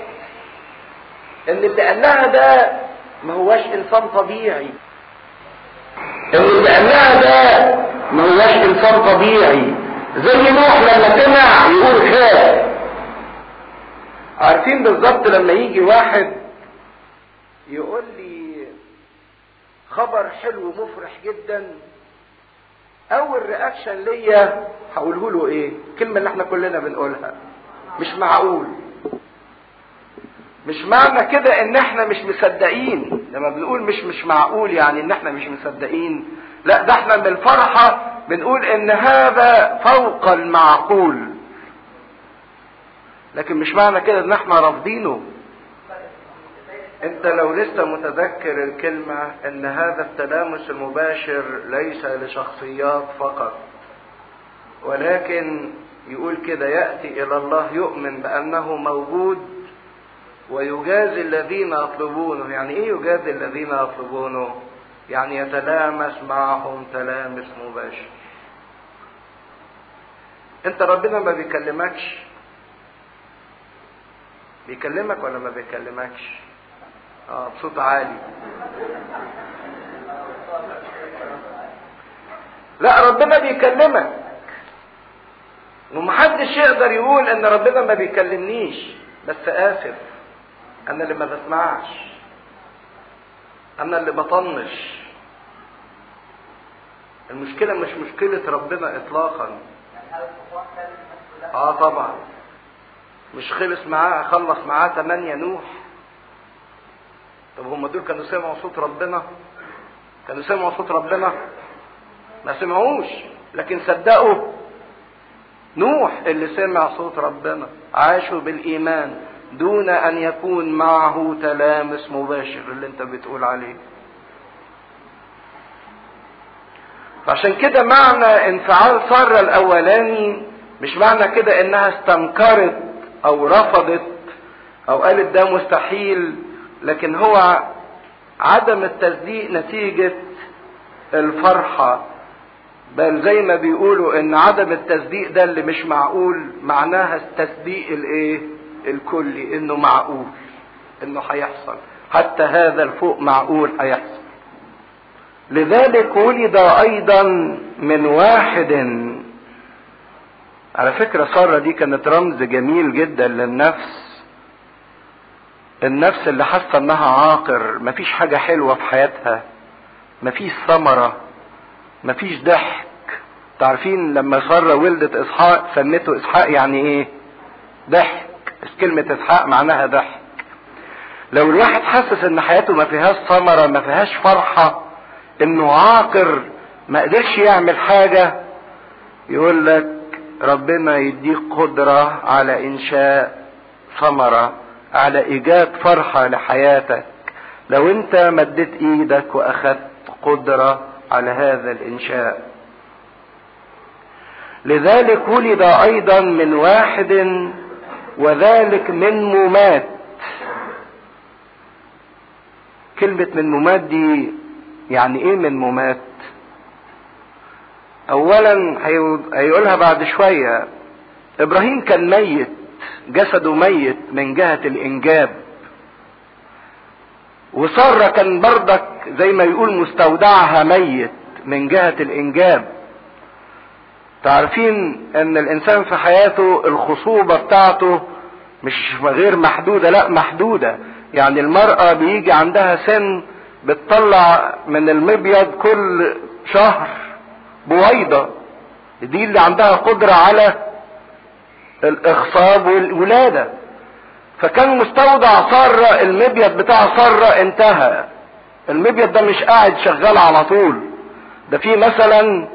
S1: إن اللي قال لها ده ما هواش إنسان طبيعي. إن اللي قال لها ده ما هواش إنسان طبيعي. زي نوح لما سمع يقول خاف. عارفين بالظبط لما يجي واحد يقول لي خبر حلو مفرح جدا؟ أول رياكشن ليا هقوله له إيه؟ الكلمة اللي إحنا كلنا بنقولها. مش معقول. مش معنى كده إن إحنا مش مصدقين. لما بنقول مش مش معقول يعني إن إحنا مش مصدقين. لا ده إحنا من الفرحة بنقول إن هذا فوق المعقول. لكن مش معنى كده إن إحنا رافضينه. أنت لو لسه متذكر الكلمة أن هذا التلامس المباشر ليس لشخصيات فقط ولكن يقول كده يأتي إلى الله يؤمن بأنه موجود ويجازي الذين يطلبونه. يعني إيه يجازي الذين يطلبونه؟ يعني يتلامس معهم تلامس مباشر. أنت ربنا ما بيكلمكش؟ بيكلمك ولا ما بيكلمكش؟ آه بصوت عالي. لا ربنا بيكلمك. ومحدش يقدر يقول إن ربنا ما بيكلمنيش. بس آسف. أنا اللي ما بسمعش. أنا اللي بطنش. المشكلة مش مشكلة ربنا اطلاقا. آه طبعا. مش خلص معاه خلص معاه تمانية نوح. طب هم دول كانوا سمعوا صوت ربنا؟ كانوا سمعوا صوت ربنا؟ ما سمعوش. لكن صدقوا. نوح اللي سمع صوت ربنا عاشوا بالإيمان دون أن يكون معه تلامس مباشر اللي انت بتقول عليه. فعشان كده معنى انفعال سارة الأولاني مش معنى كده إنها استنكرت أو رفضت أو قالت ده مستحيل. لكن هو عدم التصديق نتيجة الفرحة. بل زي ما بيقولوا إن عدم التصديق ده اللي مش معقول معناها التصديق الإيه؟ الكلي إنه معقول إنه هيحصل. حتى هذا الفوق معقول هيحصل. لذلك ولد أيضا من واحد. على فكرة سارة دي كانت رمز جميل جدا للنفس. النفس اللي حاسة إنها عاقر مفيش حاجة حلوة في حياتها مفيش ثمرة مفيش ضحك. تعرفين لما سارة ولدت إسحاق سمته إسحاق يعني إيه؟ ضحك. بس كلمة إسحاق معناها ضحك. لو الواحد حاسس إن حياته ما فيهاش ثمرة ما فيهاش فرحة إنه عاقر ما قدرش يعمل حاجة يقول لك ربنا يديك قدرة على إنشاء ثمرة. على إيجاد فرحة لحياتك. لو أنت مديت إيدك واخدت قدرة على هذا الإنشاء. لذلك ولد أيضا من واحد وذلك من ممات. كلمة من ممات دي يعني إيه من ممات؟ اولا هيقولها بعد شوية. إبراهيم كان ميت. جسده ميت من جهة الإنجاب. وسارة كان بردك زي ما يقول مستودعها ميت من جهة الإنجاب. تعرفين إن الإنسان في حياته الخصوبة بتاعته مش غير محدودة لأ محدودة. يعني المرأة بيجي عندها سن بتطلع من المبيض كل شهر بويضة. دي اللي عندها قدرة على الاخصاب والولادة. فكان مستودع سارة المبيض بتاع سارة انتهى. المبيض ده مش قاعد شغال على طول. ده في مثلا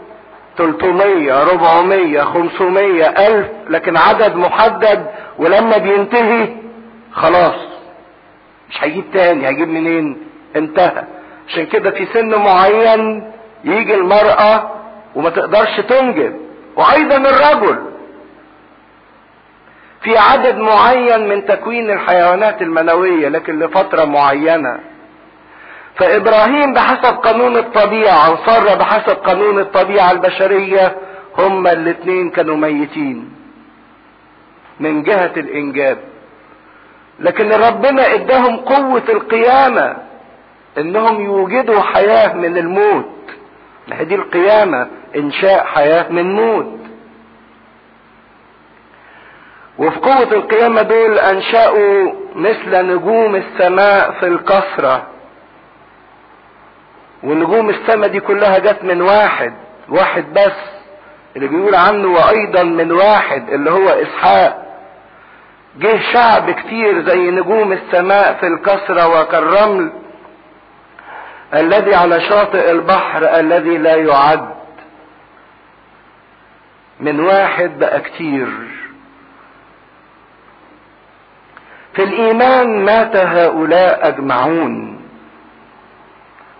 S1: 300 400 500 ألف لكن عدد محدد ولما بينتهي خلاص. مش هيجيب تاني هيجيب منين؟ انتهى. عشان كده في سن معين يجي المرأة وما تقدرش تنجب. وأيضا الرجل. في عدد معين من تكوين الحيوانات المنوية لكن لفترة معينة. فإبراهيم بحسب قانون الطبيعة وسارة بحسب قانون الطبيعة البشرية هما الاتنين كانوا ميتين من جهة الإنجاب. لكن ربنا إداهم قوة القيامة إنهم يوجدوا حياة من الموت. دي القيامة؟ إنشاء حياة من موت. وفي قوة القيامة دول أنشأوا مثل نجوم السماء في الكثرة ونجوم السماء دي كلها جت من واحد واحد بس اللي بيقول عنه وأيضا من واحد اللي هو إسحاق. جه شعب كتير زي نجوم السماء في الكسرة وكالرمل الذي على شاطئ البحر الذي لا يعد. من واحد بقى كتير. في الإيمان مات هؤلاء أجمعون.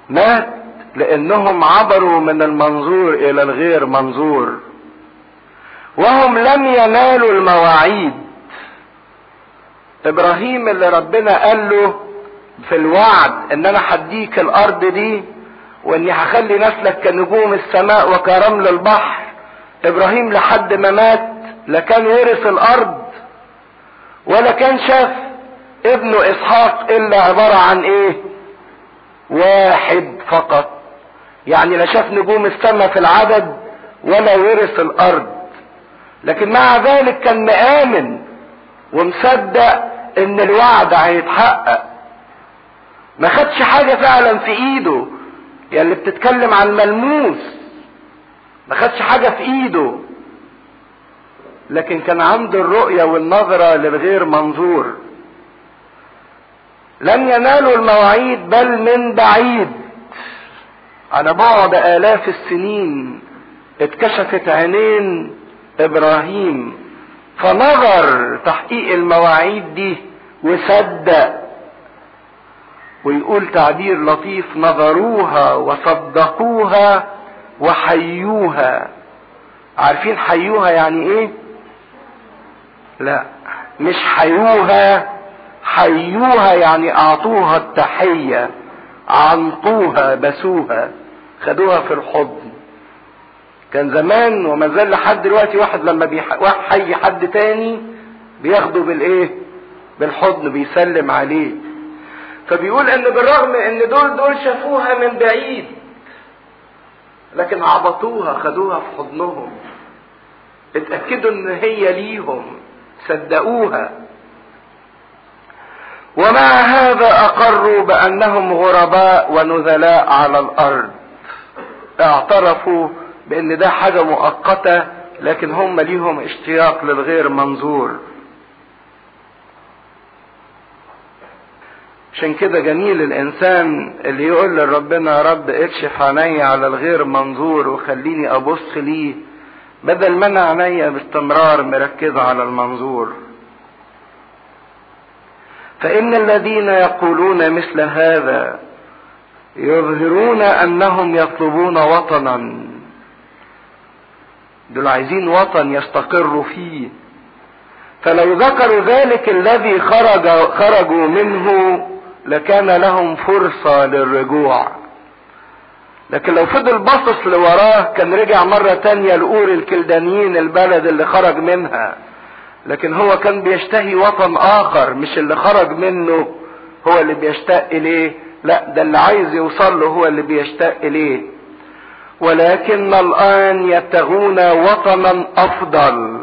S1: مات لأنهم عبروا من المنظور إلى الغير منظور. وهم لم ينالوا المواعيد. إبراهيم اللي ربنا قال له في الوعد إن أنا هديك الأرض دي وإني هخلي نسلك كنجوم السماء وكرمل البحر. إبراهيم لحد ما مات لا كان ورث الأرض. ولا كان شاف ابنه إسحاق إلا عبارة عن إيه؟ واحد فقط. يعني لا شاف نجوم السماء في العدد ولا ورث الأرض. لكن مع ذلك كان مآمن ومصدق إن الوعد هيتحقق. ما خدش حاجة فعلا في إيده. يعني اللي بتتكلم عن ملموس. ما خدش حاجة في إيده. لكن كان عنده الرؤية والنظرة للغير منظور. لم ينالوا المواعيد بل من بعيد. على بعد آلاف السنين اتكشفت عينين إبراهيم فنظر تحقيق المواعيد دي وصدق ويقول تعبير لطيف نظروها وصدقوها وحيوها. عارفين حيوها يعني إيه؟ لا. مش حيوها حيوها يعني أعطوها التحية عنطوها بسوها خدوها في الحضن. كان زمان وما زال لحد دلوقتي واحد لما بيحيي حد تاني بياخده بالإيه؟ بالحضن بيسلم عليه. فبيقول إن بالرغم إن دول دول شافوها من بعيد لكن عبطوها خدوها في حضنهم. اتأكدوا إن هي ليهم. صدقوها. ومع هذا اقروا بأنهم غرباء ونذلاء على الأرض؟ اعترفوا بأن ده حاجة مؤقتة لكن هم ليهم اشتياق للغير منظور. عشان كده جميل الإنسان اللي يقول لربنا يا رب اكشف عيني على الغير منظور وخليني أبص ليه. بدل ما أنا عينيا باستمرار مركزة على المنظور. فإن الذين يقولون مثل هذا يظهرون أنهم يطلبون وطنا. دول عايزين وطن يستقروا فيه. فلو ذكروا ذلك الذي خرج خرجوا منه لكان لهم فرصة للرجوع. لكن لو فضل باصص لوراه كان رجع مرة تانية لأور الكلدانيين البلد اللي خرج منها. لكن هو كان بيشتهي وطن آخر مش اللي خرج منه هو اللي بيشتاق إليه. لا ده اللي عايز يوصل له هو اللي بيشتاق إليه. ولكن الآن يبتغون وطنا أفضل.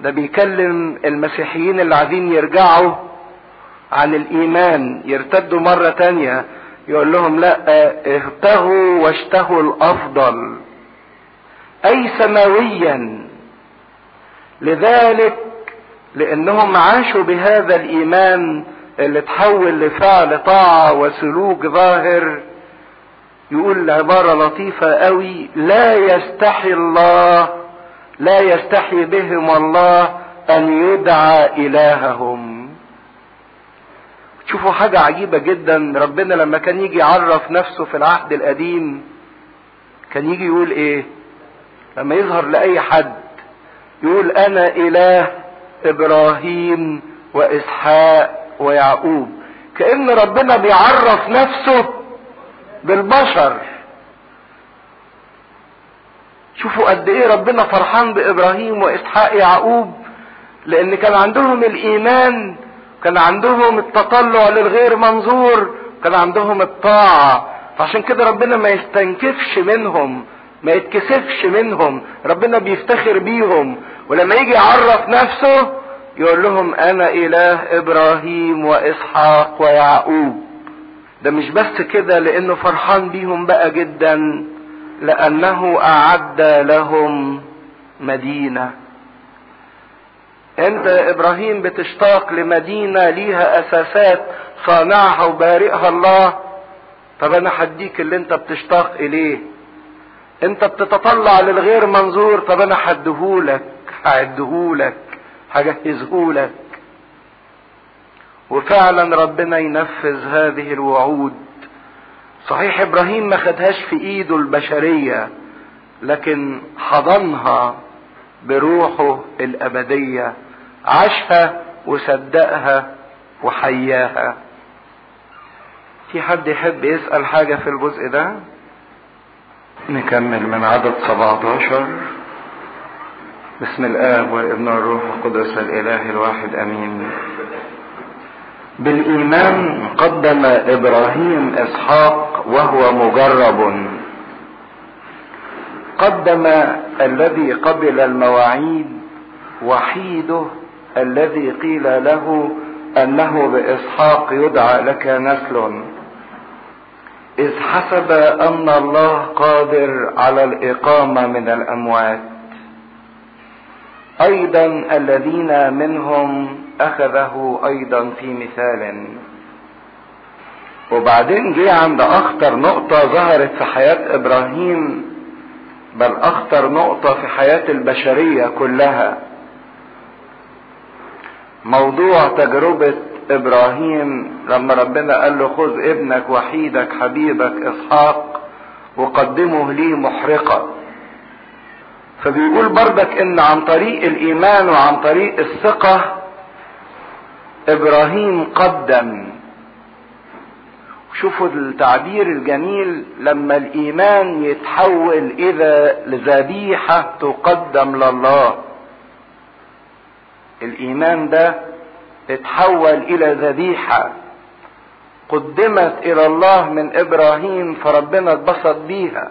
S1: ده بيكلم المسيحيين اللي عايزين يرجعوا عن الإيمان يرتدوا مرة تانية. يقول لهم لا ابتغوا واشتهوا الأفضل أي سماويا. لذلك لأنهم عاشوا بهذا الإيمان اللي تحول لفعل طاعة وسلوك ظاهر. يقول عبارة لطيفة قوي لا يستحي الله لا يستحي بهم الله أن يدعى إلههم. تشوفوا حاجة عجيبة جدا. ربنا لما كان يجي يعرف نفسه في العهد القديم كان يجي يقول إيه؟ لما يظهر لأي حد يقول أنا إله إبراهيم وإسحاق ويعقوب. كأن ربنا بيعرف نفسه بالبشر. شوفوا قد إيه ربنا فرحان بإبراهيم وإسحاق يعقوب لأن كان عندهم الإيمان كان عندهم التطلع للغير منظور كان عندهم الطاعة. فعشان كده ربنا ما يستنكفش منهم ما يتكسفش منهم ربنا بيفتخر بيهم. ولما يجي يعرف نفسه يقول لهم أنا إله إبراهيم وإسحاق ويعقوب. ده مش بس كده لأنه فرحان بيهم بقى جدا لأنه أعد لهم مدينة. انت يا إبراهيم بتشتاق لمدينة ليها اساسات صانعها وبارئها الله. طب أنا هديك اللي انت بتشتاق اليه. انت بتتطلع للغير منظور طب أنا هديهولك هعدهولك هجهزهولك. وفعلا ربنا ينفذ هذه الوعود. صحيح إبراهيم ما خدهاش في إيده البشرية لكن حضنها بروحه الأبدية عاشها وصدقها وحياها. في حد يحب يسأل حاجة في الجزء ده؟ نكمل من عدد 17 بسم الآب والابن والروح القدس الإله الواحد أمين. بالإيمان قدم إبراهيم إسحاق وهو مجرب. قدم الذي قبل المواعيد وحيده الذي قيل له أنه بإسحاق يدعى لك نسل. إذ حسب أن الله قادر على الإقامة من الأموات. أيضا الذين منهم أخذه أيضا في مثال. وبعدين جه عند أخطر نقطة ظهرت في حياة إبراهيم. بل أخطر نقطة في حياة البشرية كلها. موضوع تجربة إبراهيم لما ربنا قال له خذ ابنك وحيدك حبيبك إسحاق وقدمه لي محرقة فبيقول بردك إن عن طريق الإيمان وعن طريق الثقة إبراهيم قدم. شوفوا التعبير الجميل لما الإيمان يتحول إلى ذبيحة تقدم لله. الإيمان ده اتحول إلى ذبيحة قدمت إلى الله من إبراهيم فربنا اتبسط بيها.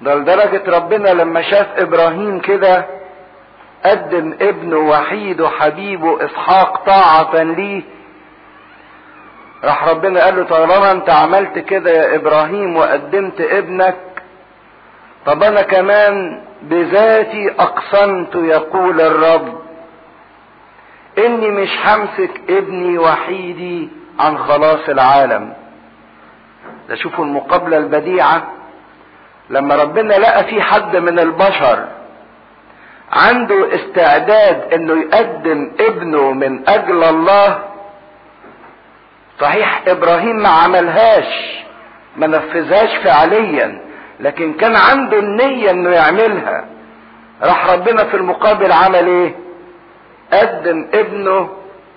S1: ده لدرجة ربنا لما شاف إبراهيم كده قدم ابنه وحيده حبيبه إسحاق طاعة ليه راح ربنا قال له طالما أنت عملت كده يا إبراهيم وقدمت ابنك طب أنا كمان بذاتي أقسمت يقول الرب إني مش همسك ابني وحيدي عن خلاص العالم. ده شوفوا المقابلة البديعة لما ربنا لقى في حد من البشر عنده استعداد إنه يقدم ابنه من أجل الله صحيح إبراهيم ما عملهاش ما نفذهاش فعليا لكن كان عنده النية إنه يعملها. راح ربنا في المقابل عمل إيه؟ قدم ابنه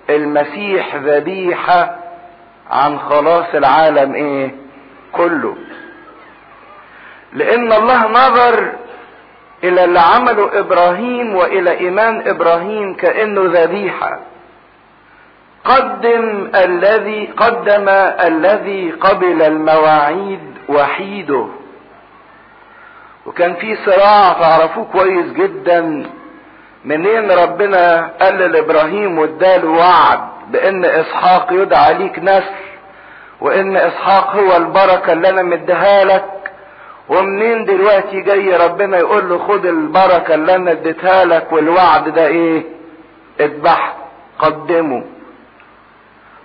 S1: المسيح ذبيحة عن خلاص العالم إيه؟ كله. لأن الله نظر إلى اللي عمله إبراهيم وإلى إيمان إبراهيم كأنه ذبيحة. قدم الذي قدم الذي قبل المواعيد وحيده. وكان في صراع تعرفوه كويس جدا منين ربنا قال لإبراهيم واداله وعد بإن إسحاق يدعى ليك نسل وإن إسحاق هو البركة اللي أنا مديها لك. ومنين دلوقتي جاي ربنا يقول له خد البركة اللي أنا اديتها لك والوعد ده إيه؟ اذبحه قدمه.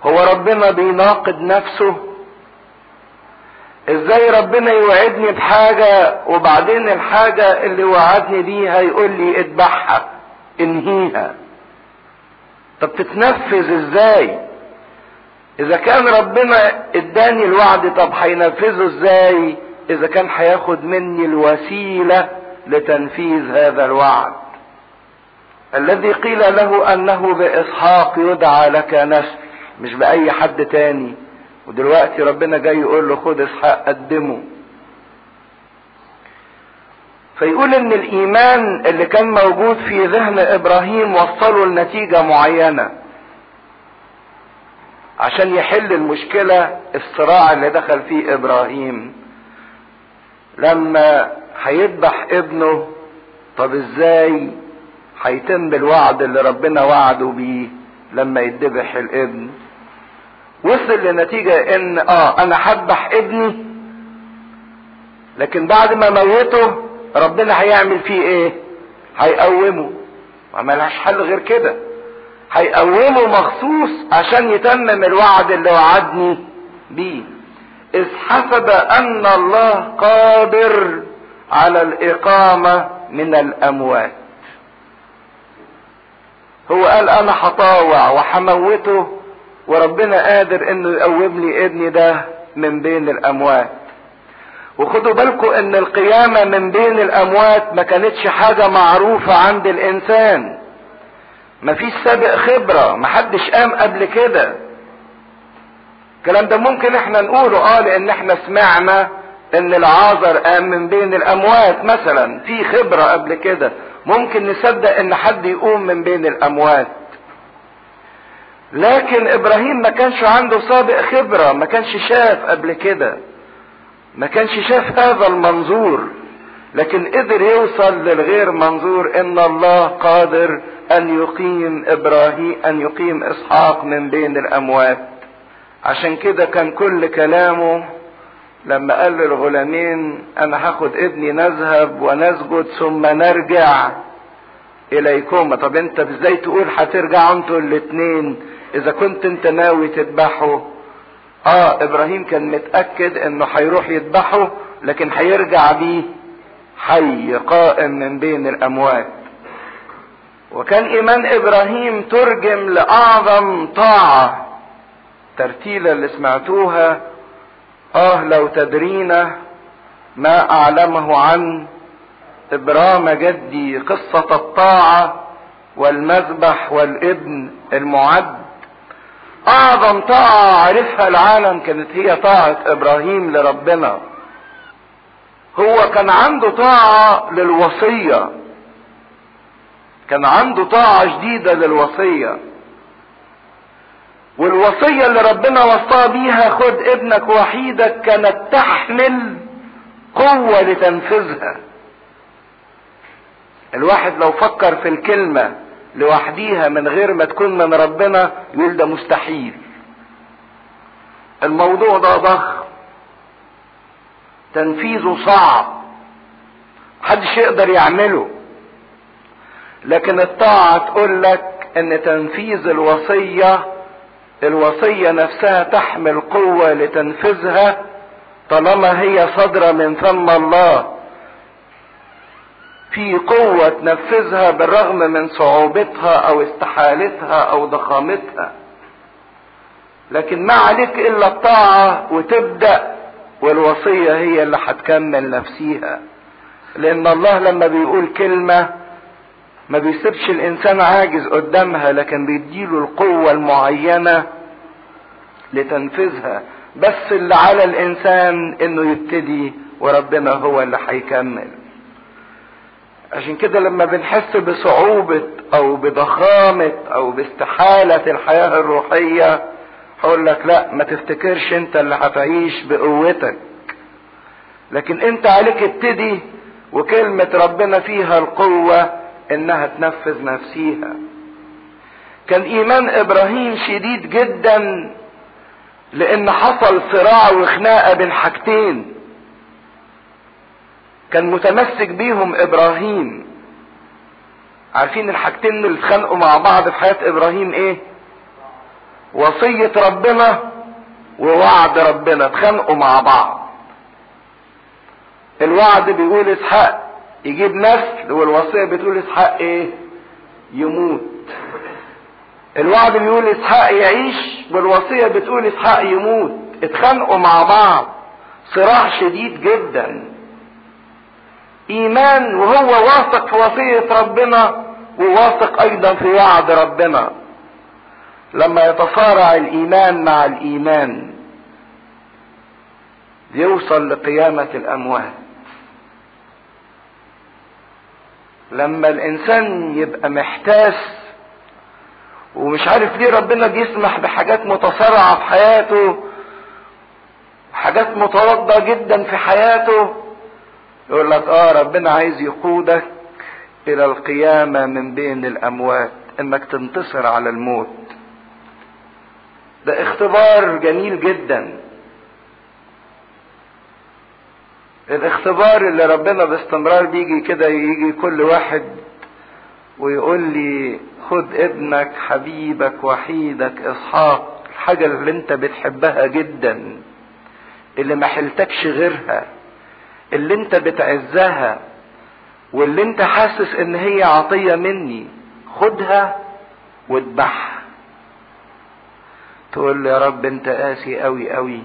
S1: هو ربنا بيناقض نفسه. إزاي ربنا يوعدني بحاجة وبعدين الحاجة اللي وعدني بيها يقول لي اذبحها انهيها. طب تتنفذ إزاي؟ إذا كان ربنا إداني الوعد طب هينفذه إزاي؟ إذا كان هياخد مني الوسيلة لتنفيذ هذا الوعد. الذي قيل له أنه بإسحاق يدعى لك نسل. مش بأي حد تاني. ودلوقتي ربنا جاي يقول له خد إسحاق قدمه. فيقول إن الإيمان اللي كان موجود في ذهن إبراهيم وصله لنتيجة معينة. عشان يحل المشكلة الصراع اللي دخل فيه إبراهيم. لما هيذبح ابنه طب إزاي هيتم الوعد اللي ربنا وعده بيه لما يذبح الابن؟ وصل لنتيجة إن آه أنا هذبح ابني لكن بعد ما موته ربنا هيعمل فيه إيه؟ هيقومه. ما ملهاش حل غير كده. هيقومه مخصوص عشان يتمم الوعد اللي وعدني بيه. إذ حسب أن الله قادر على الإقامة من الأموات. هو قال أنا هطاوع وهموته وربنا قادر إنه يقوم لي ابني ده من بين الأموات. وخدوا بالكم إن القيامة من بين الأموات ما كانتش حاجة معروفة عند الإنسان. مفيش سابق خبرة محدش قام قبل كده. الكلام ده ممكن إحنا نقوله آه لأن إحنا سمعنا إن العازر قام من بين الأموات مثلا في خبرة قبل كده. ممكن نصدق إن حد يقوم من بين الأموات. لكن إبراهيم ما كانش عنده سابق خبرة ما كانش شاف قبل كده. ما كانش شاف هذا المنظور. لكن قدر يوصل للغير منظور إن الله قادر أن يقيم إبراهيم أن يقيم إسحاق من بين الأموات. عشان كده كان كل كلامه لما قال للغلامين أنا هاخد ابني نذهب ونسجد ثم نرجع إليكما. طب أنت إزاي تقول هترجعوا أنتوا الاتنين؟ إذا كنت أنت ناوي تذبحه آه إبراهيم كان متأكد إنه هيروح يذبحه لكن هيرجع بيه حي قائم من بين الأموات. وكان إيمان إبراهيم ترجم لأعظم طاعة ترتيلة اللي سمعتوها آه لو تدرينا ما أعلمه عن إبرام جدي قصة الطاعة والمذبح والابن المعد. أعظم طاعة عرفها العالم كانت هي طاعة إبراهيم لربنا. هو كان عنده طاعة للوصية. كان عنده طاعة جديدة للوصية. والوصية اللي ربنا وصاه بيها خد ابنك وحيدك كانت تحمل قوة لتنفيذها. الواحد لو فكر في الكلمة لوحديها من غير ما تكون من ربنا يقول ده مستحيل. الموضوع ده ضخم. تنفيذه صعب. محدش يقدر يعمله. لكن الطاعة تقول لك إن تنفيذ الوصية الوصية نفسها تحمل قوة لتنفيذها طالما هي صادرة من فم الله. في قوة تنفذها بالرغم من صعوبتها أو استحالتها أو ضخامتها. لكن ما عليك إلا الطاعة وتبدأ والوصية هي اللي هتكمل نفسيها. لأن الله لما بيقول كلمة ما بيسيبش الإنسان عاجز قدامها لكن بيديله القوة المعينة لتنفيذها بس اللي على الإنسان إنه يبتدي وربنا هو اللي هيكمل عشان كده لما بنحس بصعوبة أو بضخامة أو باستحالة الحياة الروحية هقول لك لا ما تفتكرش أنت اللي هتعيش بقوتك. لكن أنت عليك ابتدي وكلمة ربنا فيها القوة إنها تنفذ نفسيها. كان إيمان إبراهيم شديد جدا لأن حصل صراع وخناقة بين حاجتين. كان متمسك بيهم إبراهيم. عارفين الحاجتين اللي اتخانقوا مع بعض في حياة إبراهيم إيه؟ وصية ربنا ووعد ربنا اتخانقوا مع بعض. الوعد بيقول إسحاق يجيب نسل والوصية بتقول إسحاق إيه؟ يموت. الوعد بيقول إسحاق يعيش والوصية بتقول إسحاق يموت. اتخانقوا مع بعض. صراع شديد جدا. إيمان وهو واثق في وصية ربنا وواثق أيضا في وعد ربنا. لما يتصارع الإيمان مع الإيمان يوصل لقيامة الأموات. لما الإنسان يبقى محتاس ومش عارف ليه ربنا بيسمح بحاجات متصارعة في حياته حاجات متواضعة جدا في حياته يقول لك آه ربنا عايز يقودك إلى القيامة من بين الأموات إنك تنتصر على الموت. ده اختبار جميل جدا. الاختبار اللي ربنا باستمرار بيجي كده يجي كل واحد ويقول لي خد ابنك حبيبك وحيدك إسحاق الحاجة اللي انت بتحبها جدا اللي ما حلتكش غيرها. اللي انت بتعزها واللي انت حاسس ان هي عطية مني خدها واذبحها تقول يا رب انت قاسي قوي قوي.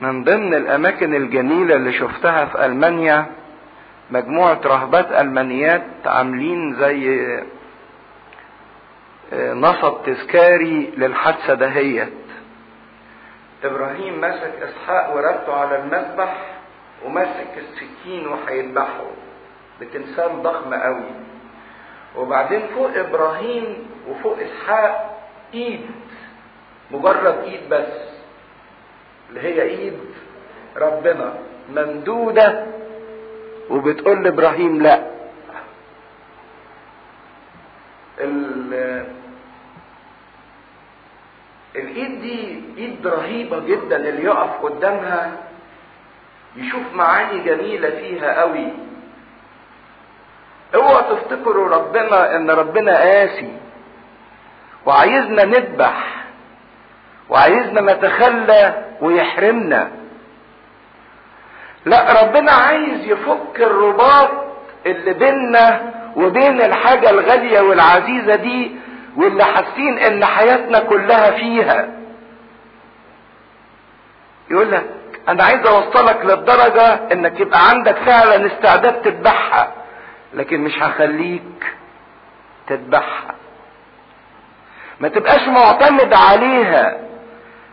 S1: من ضمن الأماكن الجميلة اللي شفتها في ألمانيا مجموعة رهبات ألمانيات عاملين زي نصب تذكاري للحادثة دهيت إبراهيم مسك إسحاق وربطه على المذبح ومسك السكين وهيذبحه بتمثال ضخم قوي. وبعدين فوق إبراهيم وفوق إسحاق إيد. مجرد إيد بس. اللي هي إيد ربنا. ممدودة. وبتقول لإبراهيم لا. الإيد دي إيد رهيبة جدا اللي يقف قدامها يشوف معاني جميلة فيها قوي. اوعى تفتكروا ربنا إن ربنا قاسي وعايزنا نذبح وعايزنا نتخلى ويحرمنا. لا ربنا عايز يفك الرباط اللي بيننا وبين الحاجة الغالية والعزيزة دي واللي حاسين ان حياتنا كلها فيها. يقول لك أنا عايز أوصلك للدرجة إنك يبقى عندك فعلا استعداد تذبحها لكن مش هخليك تذبحها ما تبقاش معتمد عليها.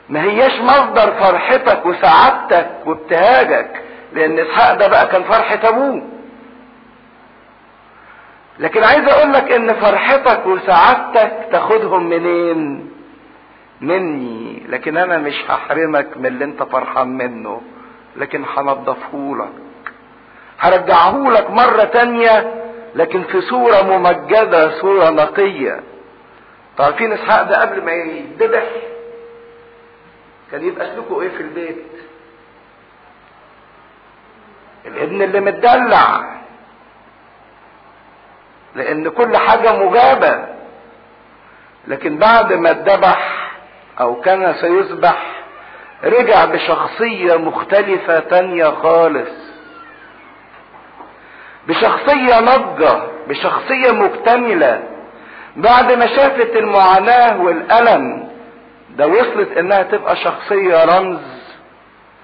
S1: ما هياش مصدر فرحتك وسعادتك وابتهاجك لأن إسحاق ده بقى كان فرحة أبوه. لكن عايز أقول لك ان فرحتك وسعادتك تاخدهم منين؟ مني. لكن أنا مش هحرمك من اللي انت فرحان منه لكن هنضفهولك. هرجعهولك مرة تانية لكن في صورة ممجدة صورة نقية. تعرفين إسحاق ده قبل ما يذبح كان يبقى سلوكه إيه في البيت؟ الابن اللي متدلع. لأن كل حاجة مجابة. لكن بعد ما اتذبح أو كان سيذبح رجع بشخصية مختلفة تانية خالص. بشخصية نضجة بشخصية مكتملة. بعد ما شافت المعاناة والألم ده وصلت إنها تبقى شخصية رمز.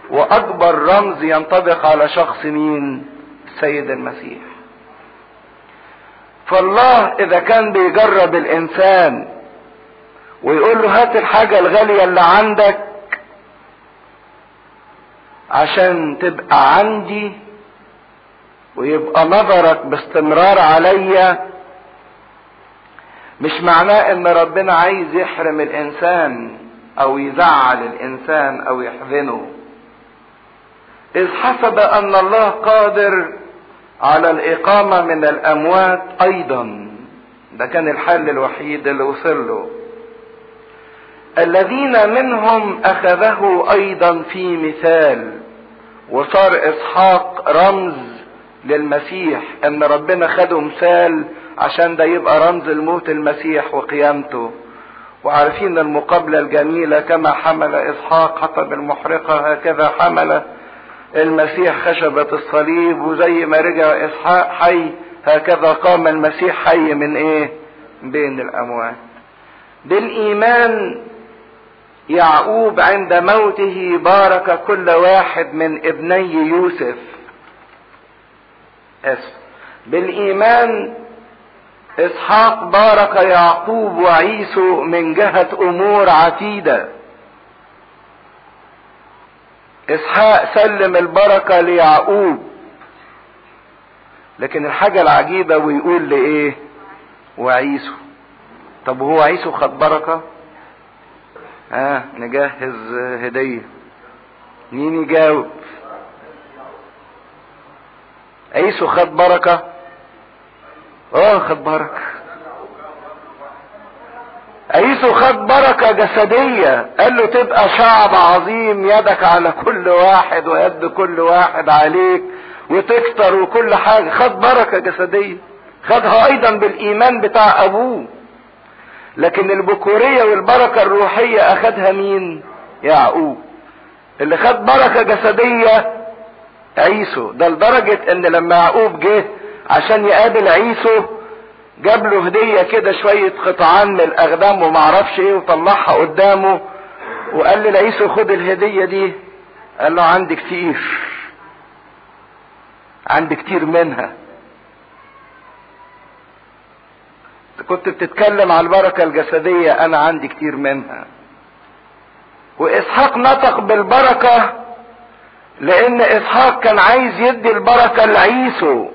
S1: وأكبر رمز ينطبق على شخص مين؟ السيد المسيح. فالله إذا كان بيجرب الإنسان ويقول له هات الحاجة الغالية اللي عندك عشان تبقى عندي ويبقى نظرك باستمرار عليا مش معناه إن ربنا عايز يحرم الإنسان أو يزعل الإنسان أو يحزنه. إذ حسب أن الله قادر على الإقامة من الأموات أيضا. ده كان الحل الوحيد اللي وصل له. الذين منهم أخذه أيضا في مثال وصار إسحاق رمز للمسيح إن ربنا خده مثال عشان ده يبقى رمز الموت المسيح وقيامته. وعارفين المقابلة الجميلة كما حمل إسحاق حطب المحرقة هكذا حمل المسيح خشبة الصليب وزي ما رجع إسحاق حي هكذا قام المسيح حي من إيه؟ بين الأموات. بالإيمان يعقوب عند موته بارك كل واحد من ابني يوسف. اسف. بالإيمان إسحاق بارك يعقوب وعيسو من جهة أمور عتيدة إسحاق سلم البركة ليعقوب. لكن الحاجة العجيبة ويقول لإيه؟ وعيسو. طب وهو عيسو خد بركة؟ ها آه نجهز هدية. مين يجاوب؟ عيسو خد بركة؟ آه خد بركة. عيسو خد بركة جسدية قال له تبقى شعب عظيم يدك على كل واحد ويد كل واحد عليك وتكتر وكل حاجة. خد بركة جسدية. خدها أيضا بالإيمان بتاع أبوه. لكن البكورية والبركة الروحية أخدها مين؟ يعقوب. اللي خد بركة جسدية عيسو. ده لدرجة إن لما يعقوب جه عشان يقابل عيسو جاب له هدية كده شوية قطعان من الأغنام ومعرفش إيه وطلعها قدامه وقال لعيسو خد الهدية دي. قال له عندي كتير. عندي كتير منها. كنت بتتكلم على البركة الجسدية أنا عندي كتير منها. وإسحاق نطق بالبركة لأن إسحاق كان عايز يدي البركة لعيسو.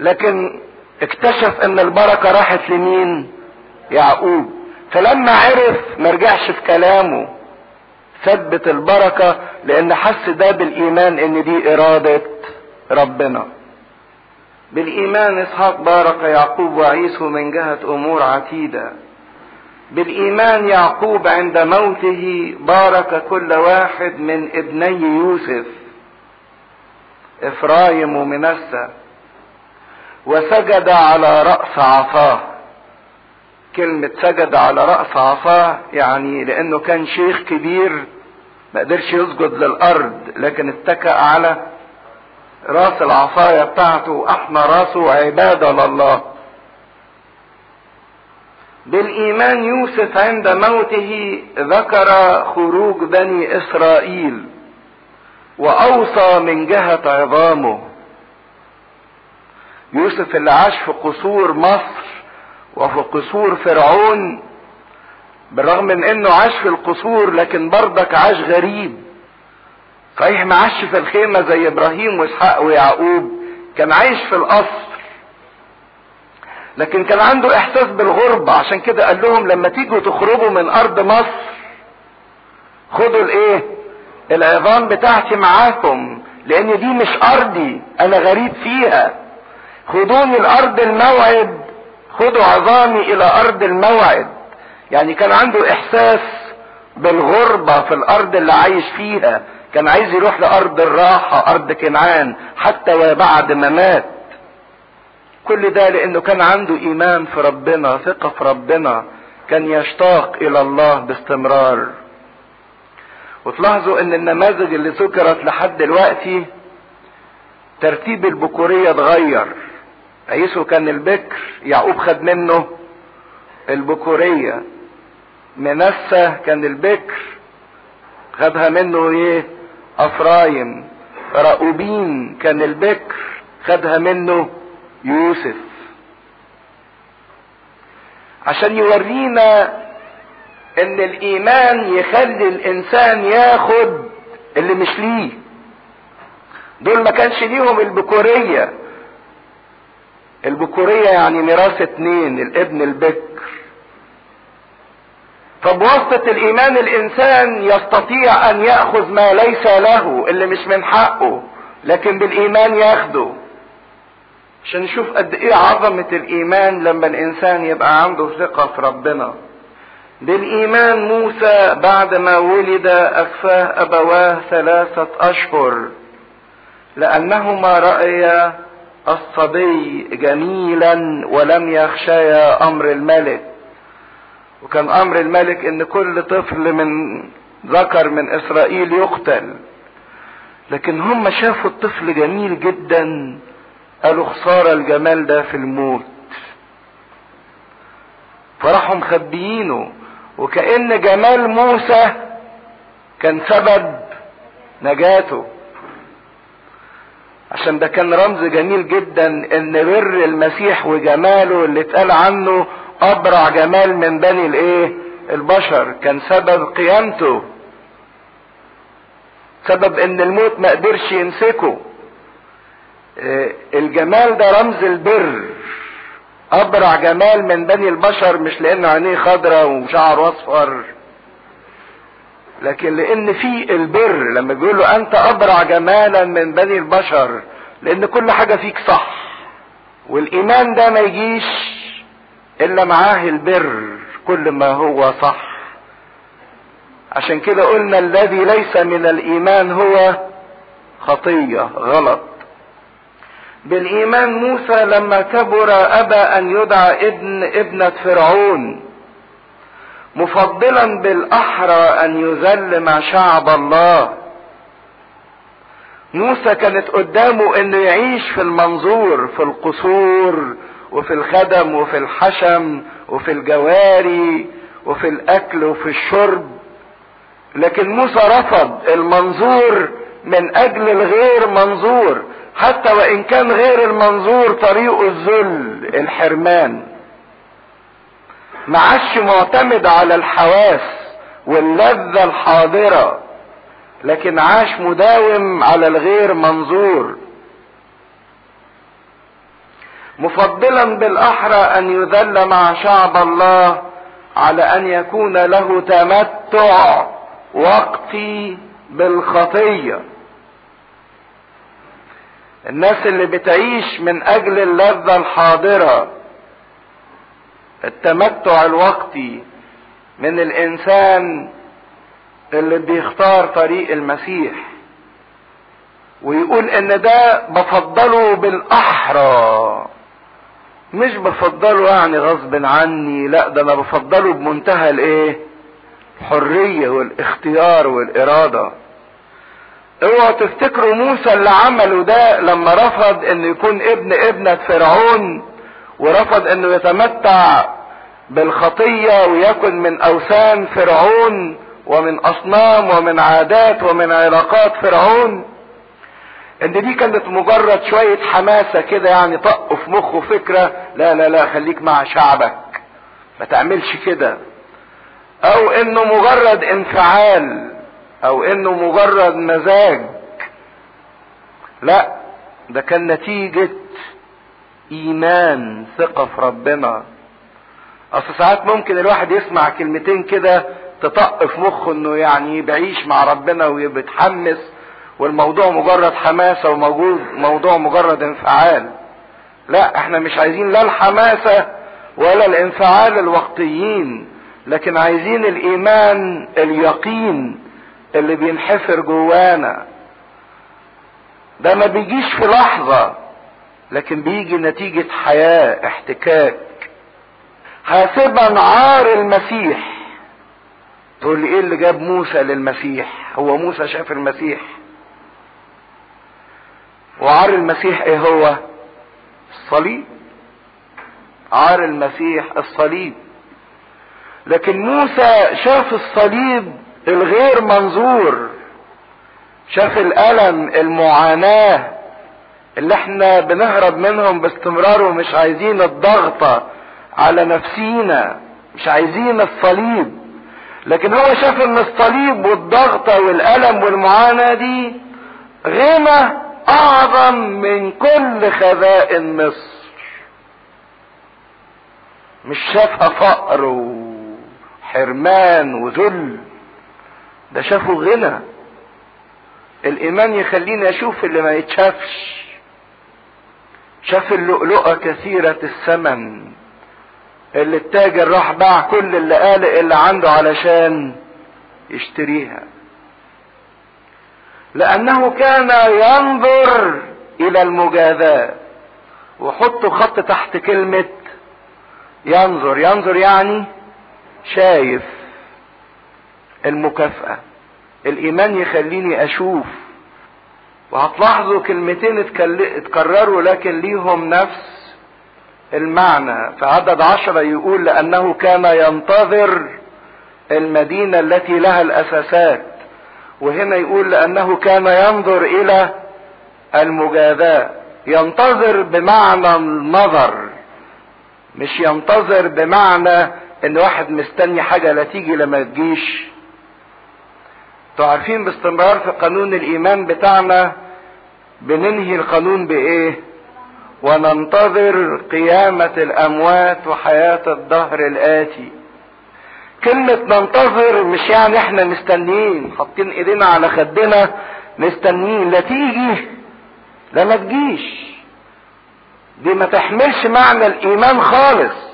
S1: لكن اكتشف إن البركة راحت لمين؟ يعقوب. فلما عرف ما رجعش في كلامه ثبت البركة لأن حس ده بالإيمان إن دي إرادة ربنا. بالإيمان إسحاق بارك يعقوب وعيسو من جهة أمور عتيدة. بالإيمان يعقوب عند موته بارك كل واحد من ابني يوسف. إفرايم ومنسى. وسجد على رأس عصاه. كلمة سجد على رأس عصاه يعني لأنه كان شيخ كبير ما قدرش يسجد للأرض لكن اتكأ على رأس العصاية بتاعته وأحنى رأسه عبادة لله. بالإيمان يوسف عند موته ذكر خروج بني إسرائيل وأوصى من جهة عظامه. يوسف اللي عاش في قصور مصر وفي قصور فرعون بالرغم من إنه عاش في القصور لكن برضك عاش غريب. صحيح ما عاش في الخيمة زي إبراهيم وإسحاق ويعقوب كان عايش في القصر لكن كان عنده إحساس بالغربة. عشان كده قال لهم لما تيجوا تخرجوا من أرض مصر خدوا الإيه؟ العظام بتاعتي معاكم لأن دي مش أرضي أنا غريب فيها. خدوني الأرض الموعد خدوا عظامي إلى أرض الموعد. يعني كان عنده إحساس بالغربة في الأرض اللي عايش فيها. كان عايز يروح لأرض الراحة أرض كنعان حتى وبعد ما مات. كل ده لأنه كان عنده إيمان في ربنا ثقة في ربنا. كان يشتاق إلى الله باستمرار. وتلاحظوا إن النماذج اللي ذكرت لحد دلوقتي ترتيب البكورية اتغير. عيسو كان البكر يعقوب خد منه البكورية. منسى كان البكر خدها منه إيه؟ أفرايم. رأوبين كان البكر خدها منه يوسف. عشان يورينا إن الإيمان يخلي الإنسان ياخد اللي مش ليه. دول ما كانش ليهم البكورية. البكورية يعني ميراث اتنين الابن البكر. فبواسطة الإيمان الإنسان يستطيع أن يأخذ ما ليس له اللي مش من حقه لكن بالإيمان ياخده. عشان نشوف قد إيه عظمة الإيمان لما الإنسان يبقى عنده ثقة في ربنا. بالإيمان موسى بعد ما ولد اكفاه أبواه ثلاثة أشهر لأنهما رأيا الصبي جميلا ولم يخشيا أمر الملك. وكان أمر الملك إن كل طفل من ذكر من إسرائيل يقتل. لكن هم شافوا الطفل جميل جدا قالوا خسارة الجمال ده في الموت. فراحوا مخبيينه وكأن جمال موسى كان سبب نجاته. عشان ده كان رمز جميل جدا إن بر المسيح وجماله اللي اتقال عنه أبرع جمال من بني الإيه؟ البشر. كان سبب قيامته. سبب إن الموت ما قدرش يمسكه. الجمال ده رمز البر. أبرع جمال من بني البشر مش لأن عينيه خضرة وشعره أصفر. لكن لأن في البر لما بيقول له انت ابرع جمالا من بني البشر لأن كل حاجة فيك صح. والإيمان ده ما يجيش إلا معاه البر كل ما هو صح. عشان كده قلنا الذي ليس من الإيمان هو خطية غلط. بالإيمان موسى لما كبر أبى أن يدعى ابن ابنة فرعون. مفضلا بالأحرى أن يذل مع شعب الله. موسى كانت قدامه إنه يعيش في المنظور في القصور وفي الخدم وفي الحشم وفي الجواري وفي الأكل وفي الشرب. لكن موسى رفض المنظور من أجل الغير منظور حتى وإن كان غير المنظور طريقه الذل الحرمان. ما عادش معتمد على الحواس واللذة الحاضرة لكن عاش مداوم على الغير منظور. مفضلا بالأحرى أن يذل مع شعب الله على أن يكون له تمتع وقتي بالخطية. الناس اللي بتعيش من أجل اللذة الحاضرة التمتع الوقتي من الإنسان اللي بيختار طريق المسيح. ويقول إن ده بفضله بالأحرى. مش بفضله يعني غصب عني لا ده أنا بفضله بمنتهى الإيه؟ الحرية والاختيار والإرادة. اوعوا تفتكروا موسى اللي عمله ده لما رفض انه يكون ابن ابنة فرعون ورفض انه يتمتع بالخطية ويكن من أوثان فرعون ومن أصنام ومن عادات ومن علاقات فرعون. إن دي كانت مجرد شوية حماسة كده يعني طق في مخه فكرة لا لا لا خليك مع شعبك. ما تعملش كده. أو إنه مجرد انفعال أو إنه مجرد مزاج. لا ده كان نتيجة إيمان ثقة في ربنا. أصل ساعات ممكن الواحد يسمع كلمتين كده تطق في مخه إنه يعني بعيش مع ربنا وبيتحمس والموضوع مجرد حماسة وموجود موضوع مجرد انفعال. لا إحنا مش عايزين لا الحماسة ولا الانفعال الوقتيين لكن عايزين الإيمان اليقين اللي بينحفر جوانا. ده ما بيجيش في لحظة. لكن بيجي نتيجة حياة احتكاك. حاسبا عار المسيح. تقول لي إيه اللي جاب موسى للمسيح؟ هو موسى شاف المسيح. وعار المسيح إيه هو؟ الصليب. عار المسيح الصليب. لكن موسى شاف الصليب الغير منظور. شاف الألم المعاناة. اللي إحنا بنهرب منهم باستمرار ومش عايزين الضغطة على نفسينا مش عايزين الصليب. لكن هو شاف إن الصليب والضغطة والألم والمعاناة دي غنى أعظم من كل خزائن مصر. مش شافها فقر وحرمان وذل ده شافه غنى. الإيمان يخليني أشوف اللي ما يتشافش. شاف اللؤلؤة كثيرة الثمن اللي التاجر راح باع كل اللي قالق اللي عنده علشان يشتريها. لأنه كان ينظر إلى المجازاة وحطوا خط تحت كلمة ينظر. ينظر يعني شايف المكافأة. الإيمان يخليني أشوف وهتلاحظوا كلمتين اتكرروا لكن ليهم نفس المعنى. في عدد عشرة يقول لأنه كان ينتظر المدينة التي لها الأساسات. وهنا يقول لأنه كان ينظر إلى المجاذاة. ينتظر بمعنى النظر مش ينتظر بمعنى إن واحد مستني حاجة لا تيجي لما تجيش. أنتوا عارفين باستمرار في قانون الإيمان بتاعنا بننهي القانون بإيه؟ وننتظر قيامة الأموات وحياة الدهر الآتي. كلمة ننتظر مش يعني إحنا مستنيين حاطين إيدينا على خدنا مستنيين. لا تيجي لا ما تجيش. دي ما تحملش معنى الإيمان خالص.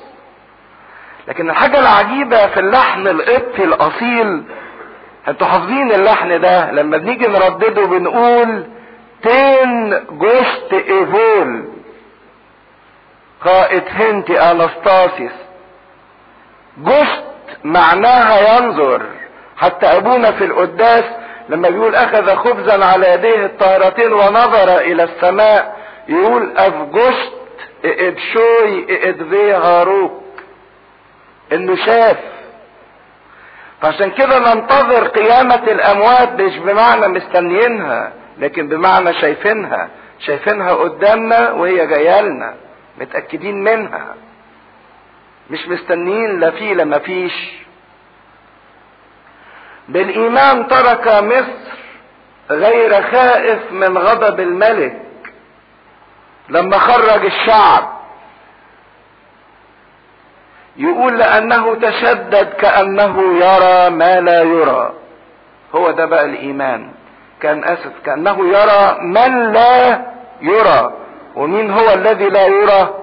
S1: لكن الحاجة العجيبة في اللحن القبطي الأصيل أنتوا حافظين اللحن ده؟ لما بنيجي نردده بنقول تين جوشت إيفول. قائد هنتي انستاسيس جوشت معناها ينظر. حتى أبونا في القداس لما بيقول أخذ خبزا على يديه الطاهرتين ونظر إلى السماء يقول افجشت ادشوي ادفي هاروك. إنه شاف. فعشان كده ننتظر قيامة الأموات مش بمعنى مستنيينها لكن بمعنى شايفينها. شايفينها قدامنا وهي جاية لنا متأكدين منها. مش مستنيين لا في لا ما فيش. بالإيمان ترك مصر غير خائف من غضب الملك لما خرج الشعب. يقول لأنه تشدد كأنه يرى ما لا يرى. هو ده بقى الإيمان. كان آسف كأنه يرى من لا يرى. ومين هو الذي لا يرى؟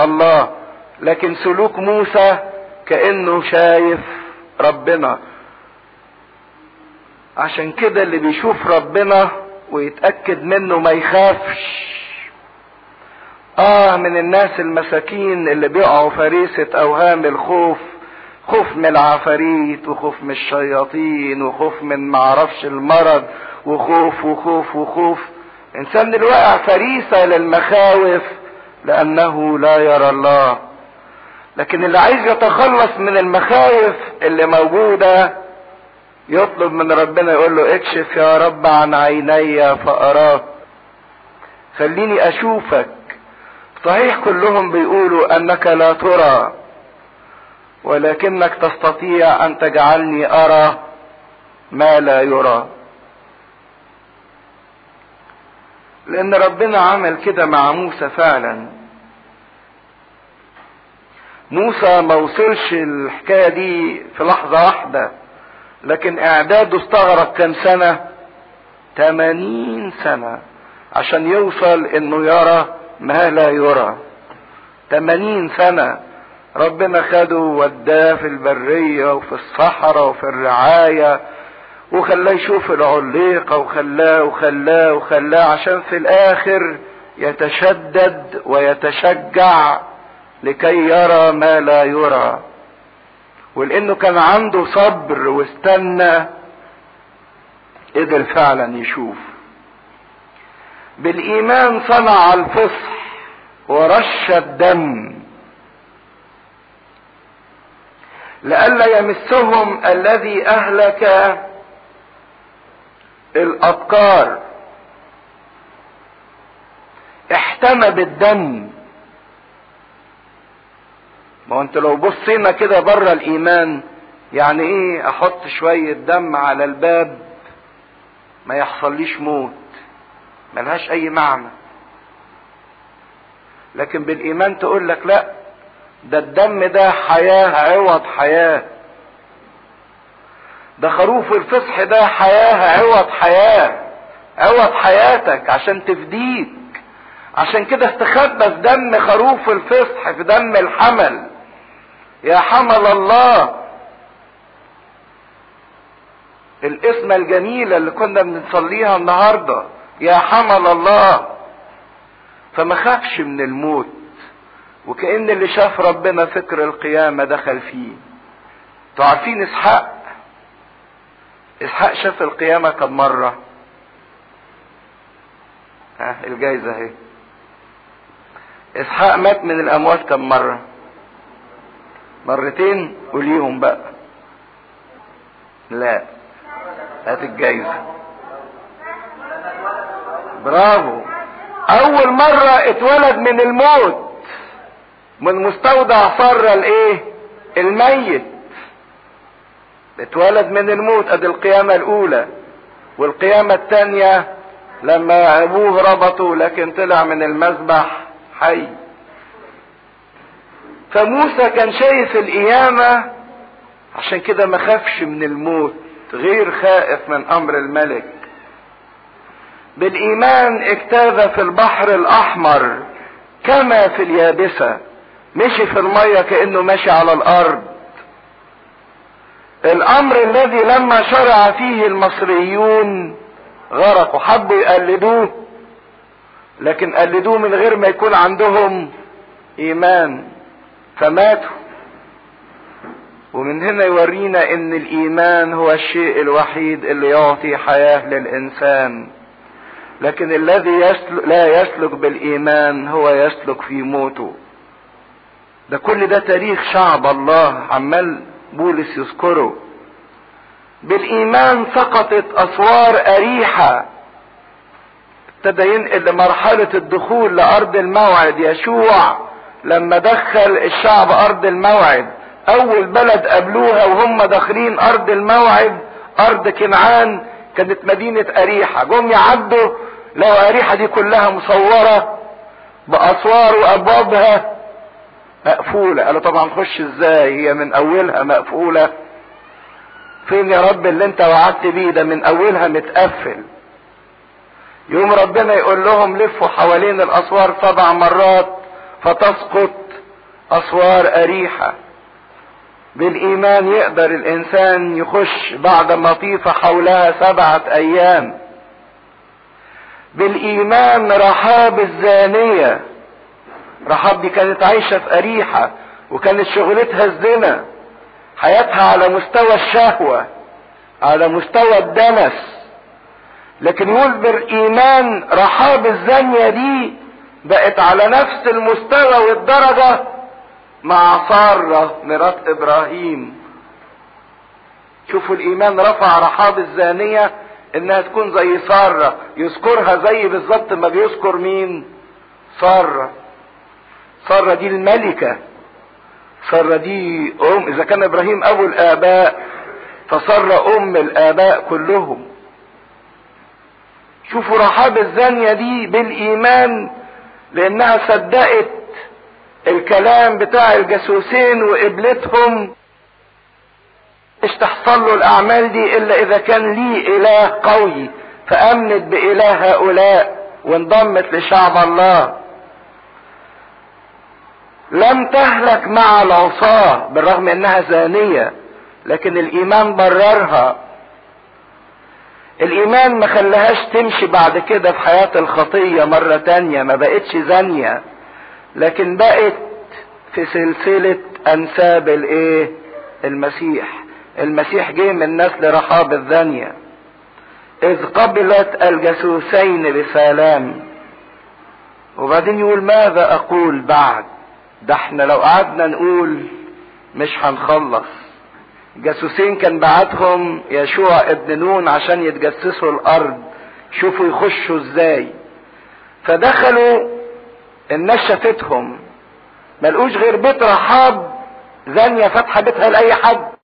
S1: الله. لكن سلوك موسى كأنه شايف ربنا. عشان كده اللي بيشوف ربنا ويتأكد منه ما يخافش. آه من الناس المساكين اللي بيقعوا فريسة أوهام الخوف خوف من العفاريت وخوف من الشياطين وخوف من معرفش المرض وخوف وخوف وخوف. إنسان اللي فريسة للمخاوف لأنه لا يرى الله. لكن اللي عايز يتخلص من المخاوف اللي موجودة يطلب من ربنا يقول له اكشف يا رب عن عيني فاراك خليني أشوفك. صحيح كلهم بيقولوا أنك لا ترى ولكنك تستطيع أن تجعلني أرى ما لا يرى. لأن ربنا عمل كده مع موسى فعلا. موسى ما وصلش الحكاية دي في لحظة واحدة لكن إعداده استغرق كام سنة؟ 80 سنة عشان يوصل إنه يرى ما لا يرى. 80 سنة. ربنا خده وداه في البرية وفي الصحراء وفي الرعاية وخلاه يشوف العليقة وخلاه وخلاه وخلاه عشان في الآخر يتشدد ويتشجع لكي يرى ما لا يرى. ولأنه كان عنده صبر واستنى قدر فعلا يشوف. بالإيمان صنع الفصح ورش الدم. لئلا يمسهم الذي أهلك الابكار احتمى بالدم. ما انت لو بصينا كده بره الإيمان يعني إيه أحط شوية دم على الباب ما يحصليش موت. ملهاش أي معنى. لكن بالإيمان تقول لك لا ده الدم ده حياة عوض حياة. ده خروف الفصح ده حياة عوض حياة. عوض حياتك عشان تفديك. عشان كده استخبى في دم خروف الفصح في دم الحمل. يا حمل الله. الاسم الجميلة اللي كنا بنصليها النهاردة. يا حمل الله. فما خافش من الموت وكأن اللي شاف ربنا فكر القيامة دخل فيه. أنتوا عارفين إسحاق؟ إسحاق شاف القيامة كم مرة؟ ها الجايزة أهي. إسحاق مات من الأموات كم مرة؟ مرتين قوليهم بقى. لا هات الجايزة. برافو. أول مرة اتولد من الموت من مستودع صر الإيه؟ الميت. اتولد من الموت ادي القيامة الأولى والقيامة الثانية لما أبوه ربطه لكن طلع من المذبح حي. فموسى كان شايف القيامة عشان كده ما خافش من الموت غير خائف من أمر الملك. بالإيمان اجتاز في البحر الأحمر كما في اليابسة. مشي في المية كأنه ماشي على الأرض. الأمر الذي لما شرع فيه المصريون غرقوا. حبوا يقلدوه لكن قلدوه من غير ما يكون عندهم إيمان. فماتوا. ومن هنا يورينا إن الإيمان هو الشيء الوحيد اللي يعطي حياة للإنسان. لكن الذي يسلك لا يسلك بالإيمان هو يسلك في موته. ده كل ده تاريخ شعب الله عمال بولس يذكره. بالإيمان سقطت أسوار أريحة. ابتدى ينقل لمرحلة الدخول لأرض الموعد يشوع لما دخل الشعب أرض الموعد. أول بلد قابلوها وهم داخلين أرض الموعد أرض كنعان كانت مدينة أريحة. جم يعدوا لو اريحة دي كلها مصورة بأسوار وأبوابها مقفولة. قالوا طبعا خش إزاي؟ هي من أولها مقفولة. فين يا رب اللي أنت وعدت بيه؟ ده من أولها متقفل. يوم ربنا يقول لهم لفوا حوالين الأسوار سبع مرات فتسقط أسوار أريحة. بالإيمان يقدر الإنسان يخش بعد ما طيف حولها سبعة أيام. بالإيمان رحاب الزانية. رحاب دي كانت عايشة في أريحة وكانت شغلتها الزنا. حياتها على مستوى الشهوة على مستوى الدنس. لكن يقول بالايمان رحاب الزانية دي بقت على نفس المستوى والدرجة مع سارة مرات إبراهيم. شوفوا الإيمان رفع رحاب الزانية إنها تكون زي سارة. يذكرها زي بالظبط ما بيذكر مين؟ سارة. سارة دي الملكة. سارة دي أم. إذا كان إبراهيم ابو الاباء فسارة أم الآباء كلهم. شوفوا رحاب الزانية دي بالإيمان لأنها صدقت الكلام بتاع الجاسوسين وقبلتهم. مش تحصل له الأعمال دي إلا إذا كان ليه إله قوي فأمنت بإله هؤلاء وانضمت لشعب الله. لم تهلك مع العصاة بالرغم إنها زانية لكن الإيمان بررها. الإيمان ما خلاهاش تمشي بعد كده في حياة الخطية مرة تانية ما بقتش زانية لكن بقت في سلسلة أنساب الإيه؟ المسيح. المسيح جه من نسل رحاب الزانية إذ قبلت الجاسوسين بسلام. وبعدين يقول ماذا أقول بعد؟ ده إحنا لو قعدنا نقول مش هنخلص. جاسوسين كان بعتهم يشوع ابن نون عشان يتجسسوا الأرض شوفوا يخشوا إزاي. فدخلوا الناس شافتهم. ملقوش غير بيت رحاب زانية فاتحة بيتها لأي حد.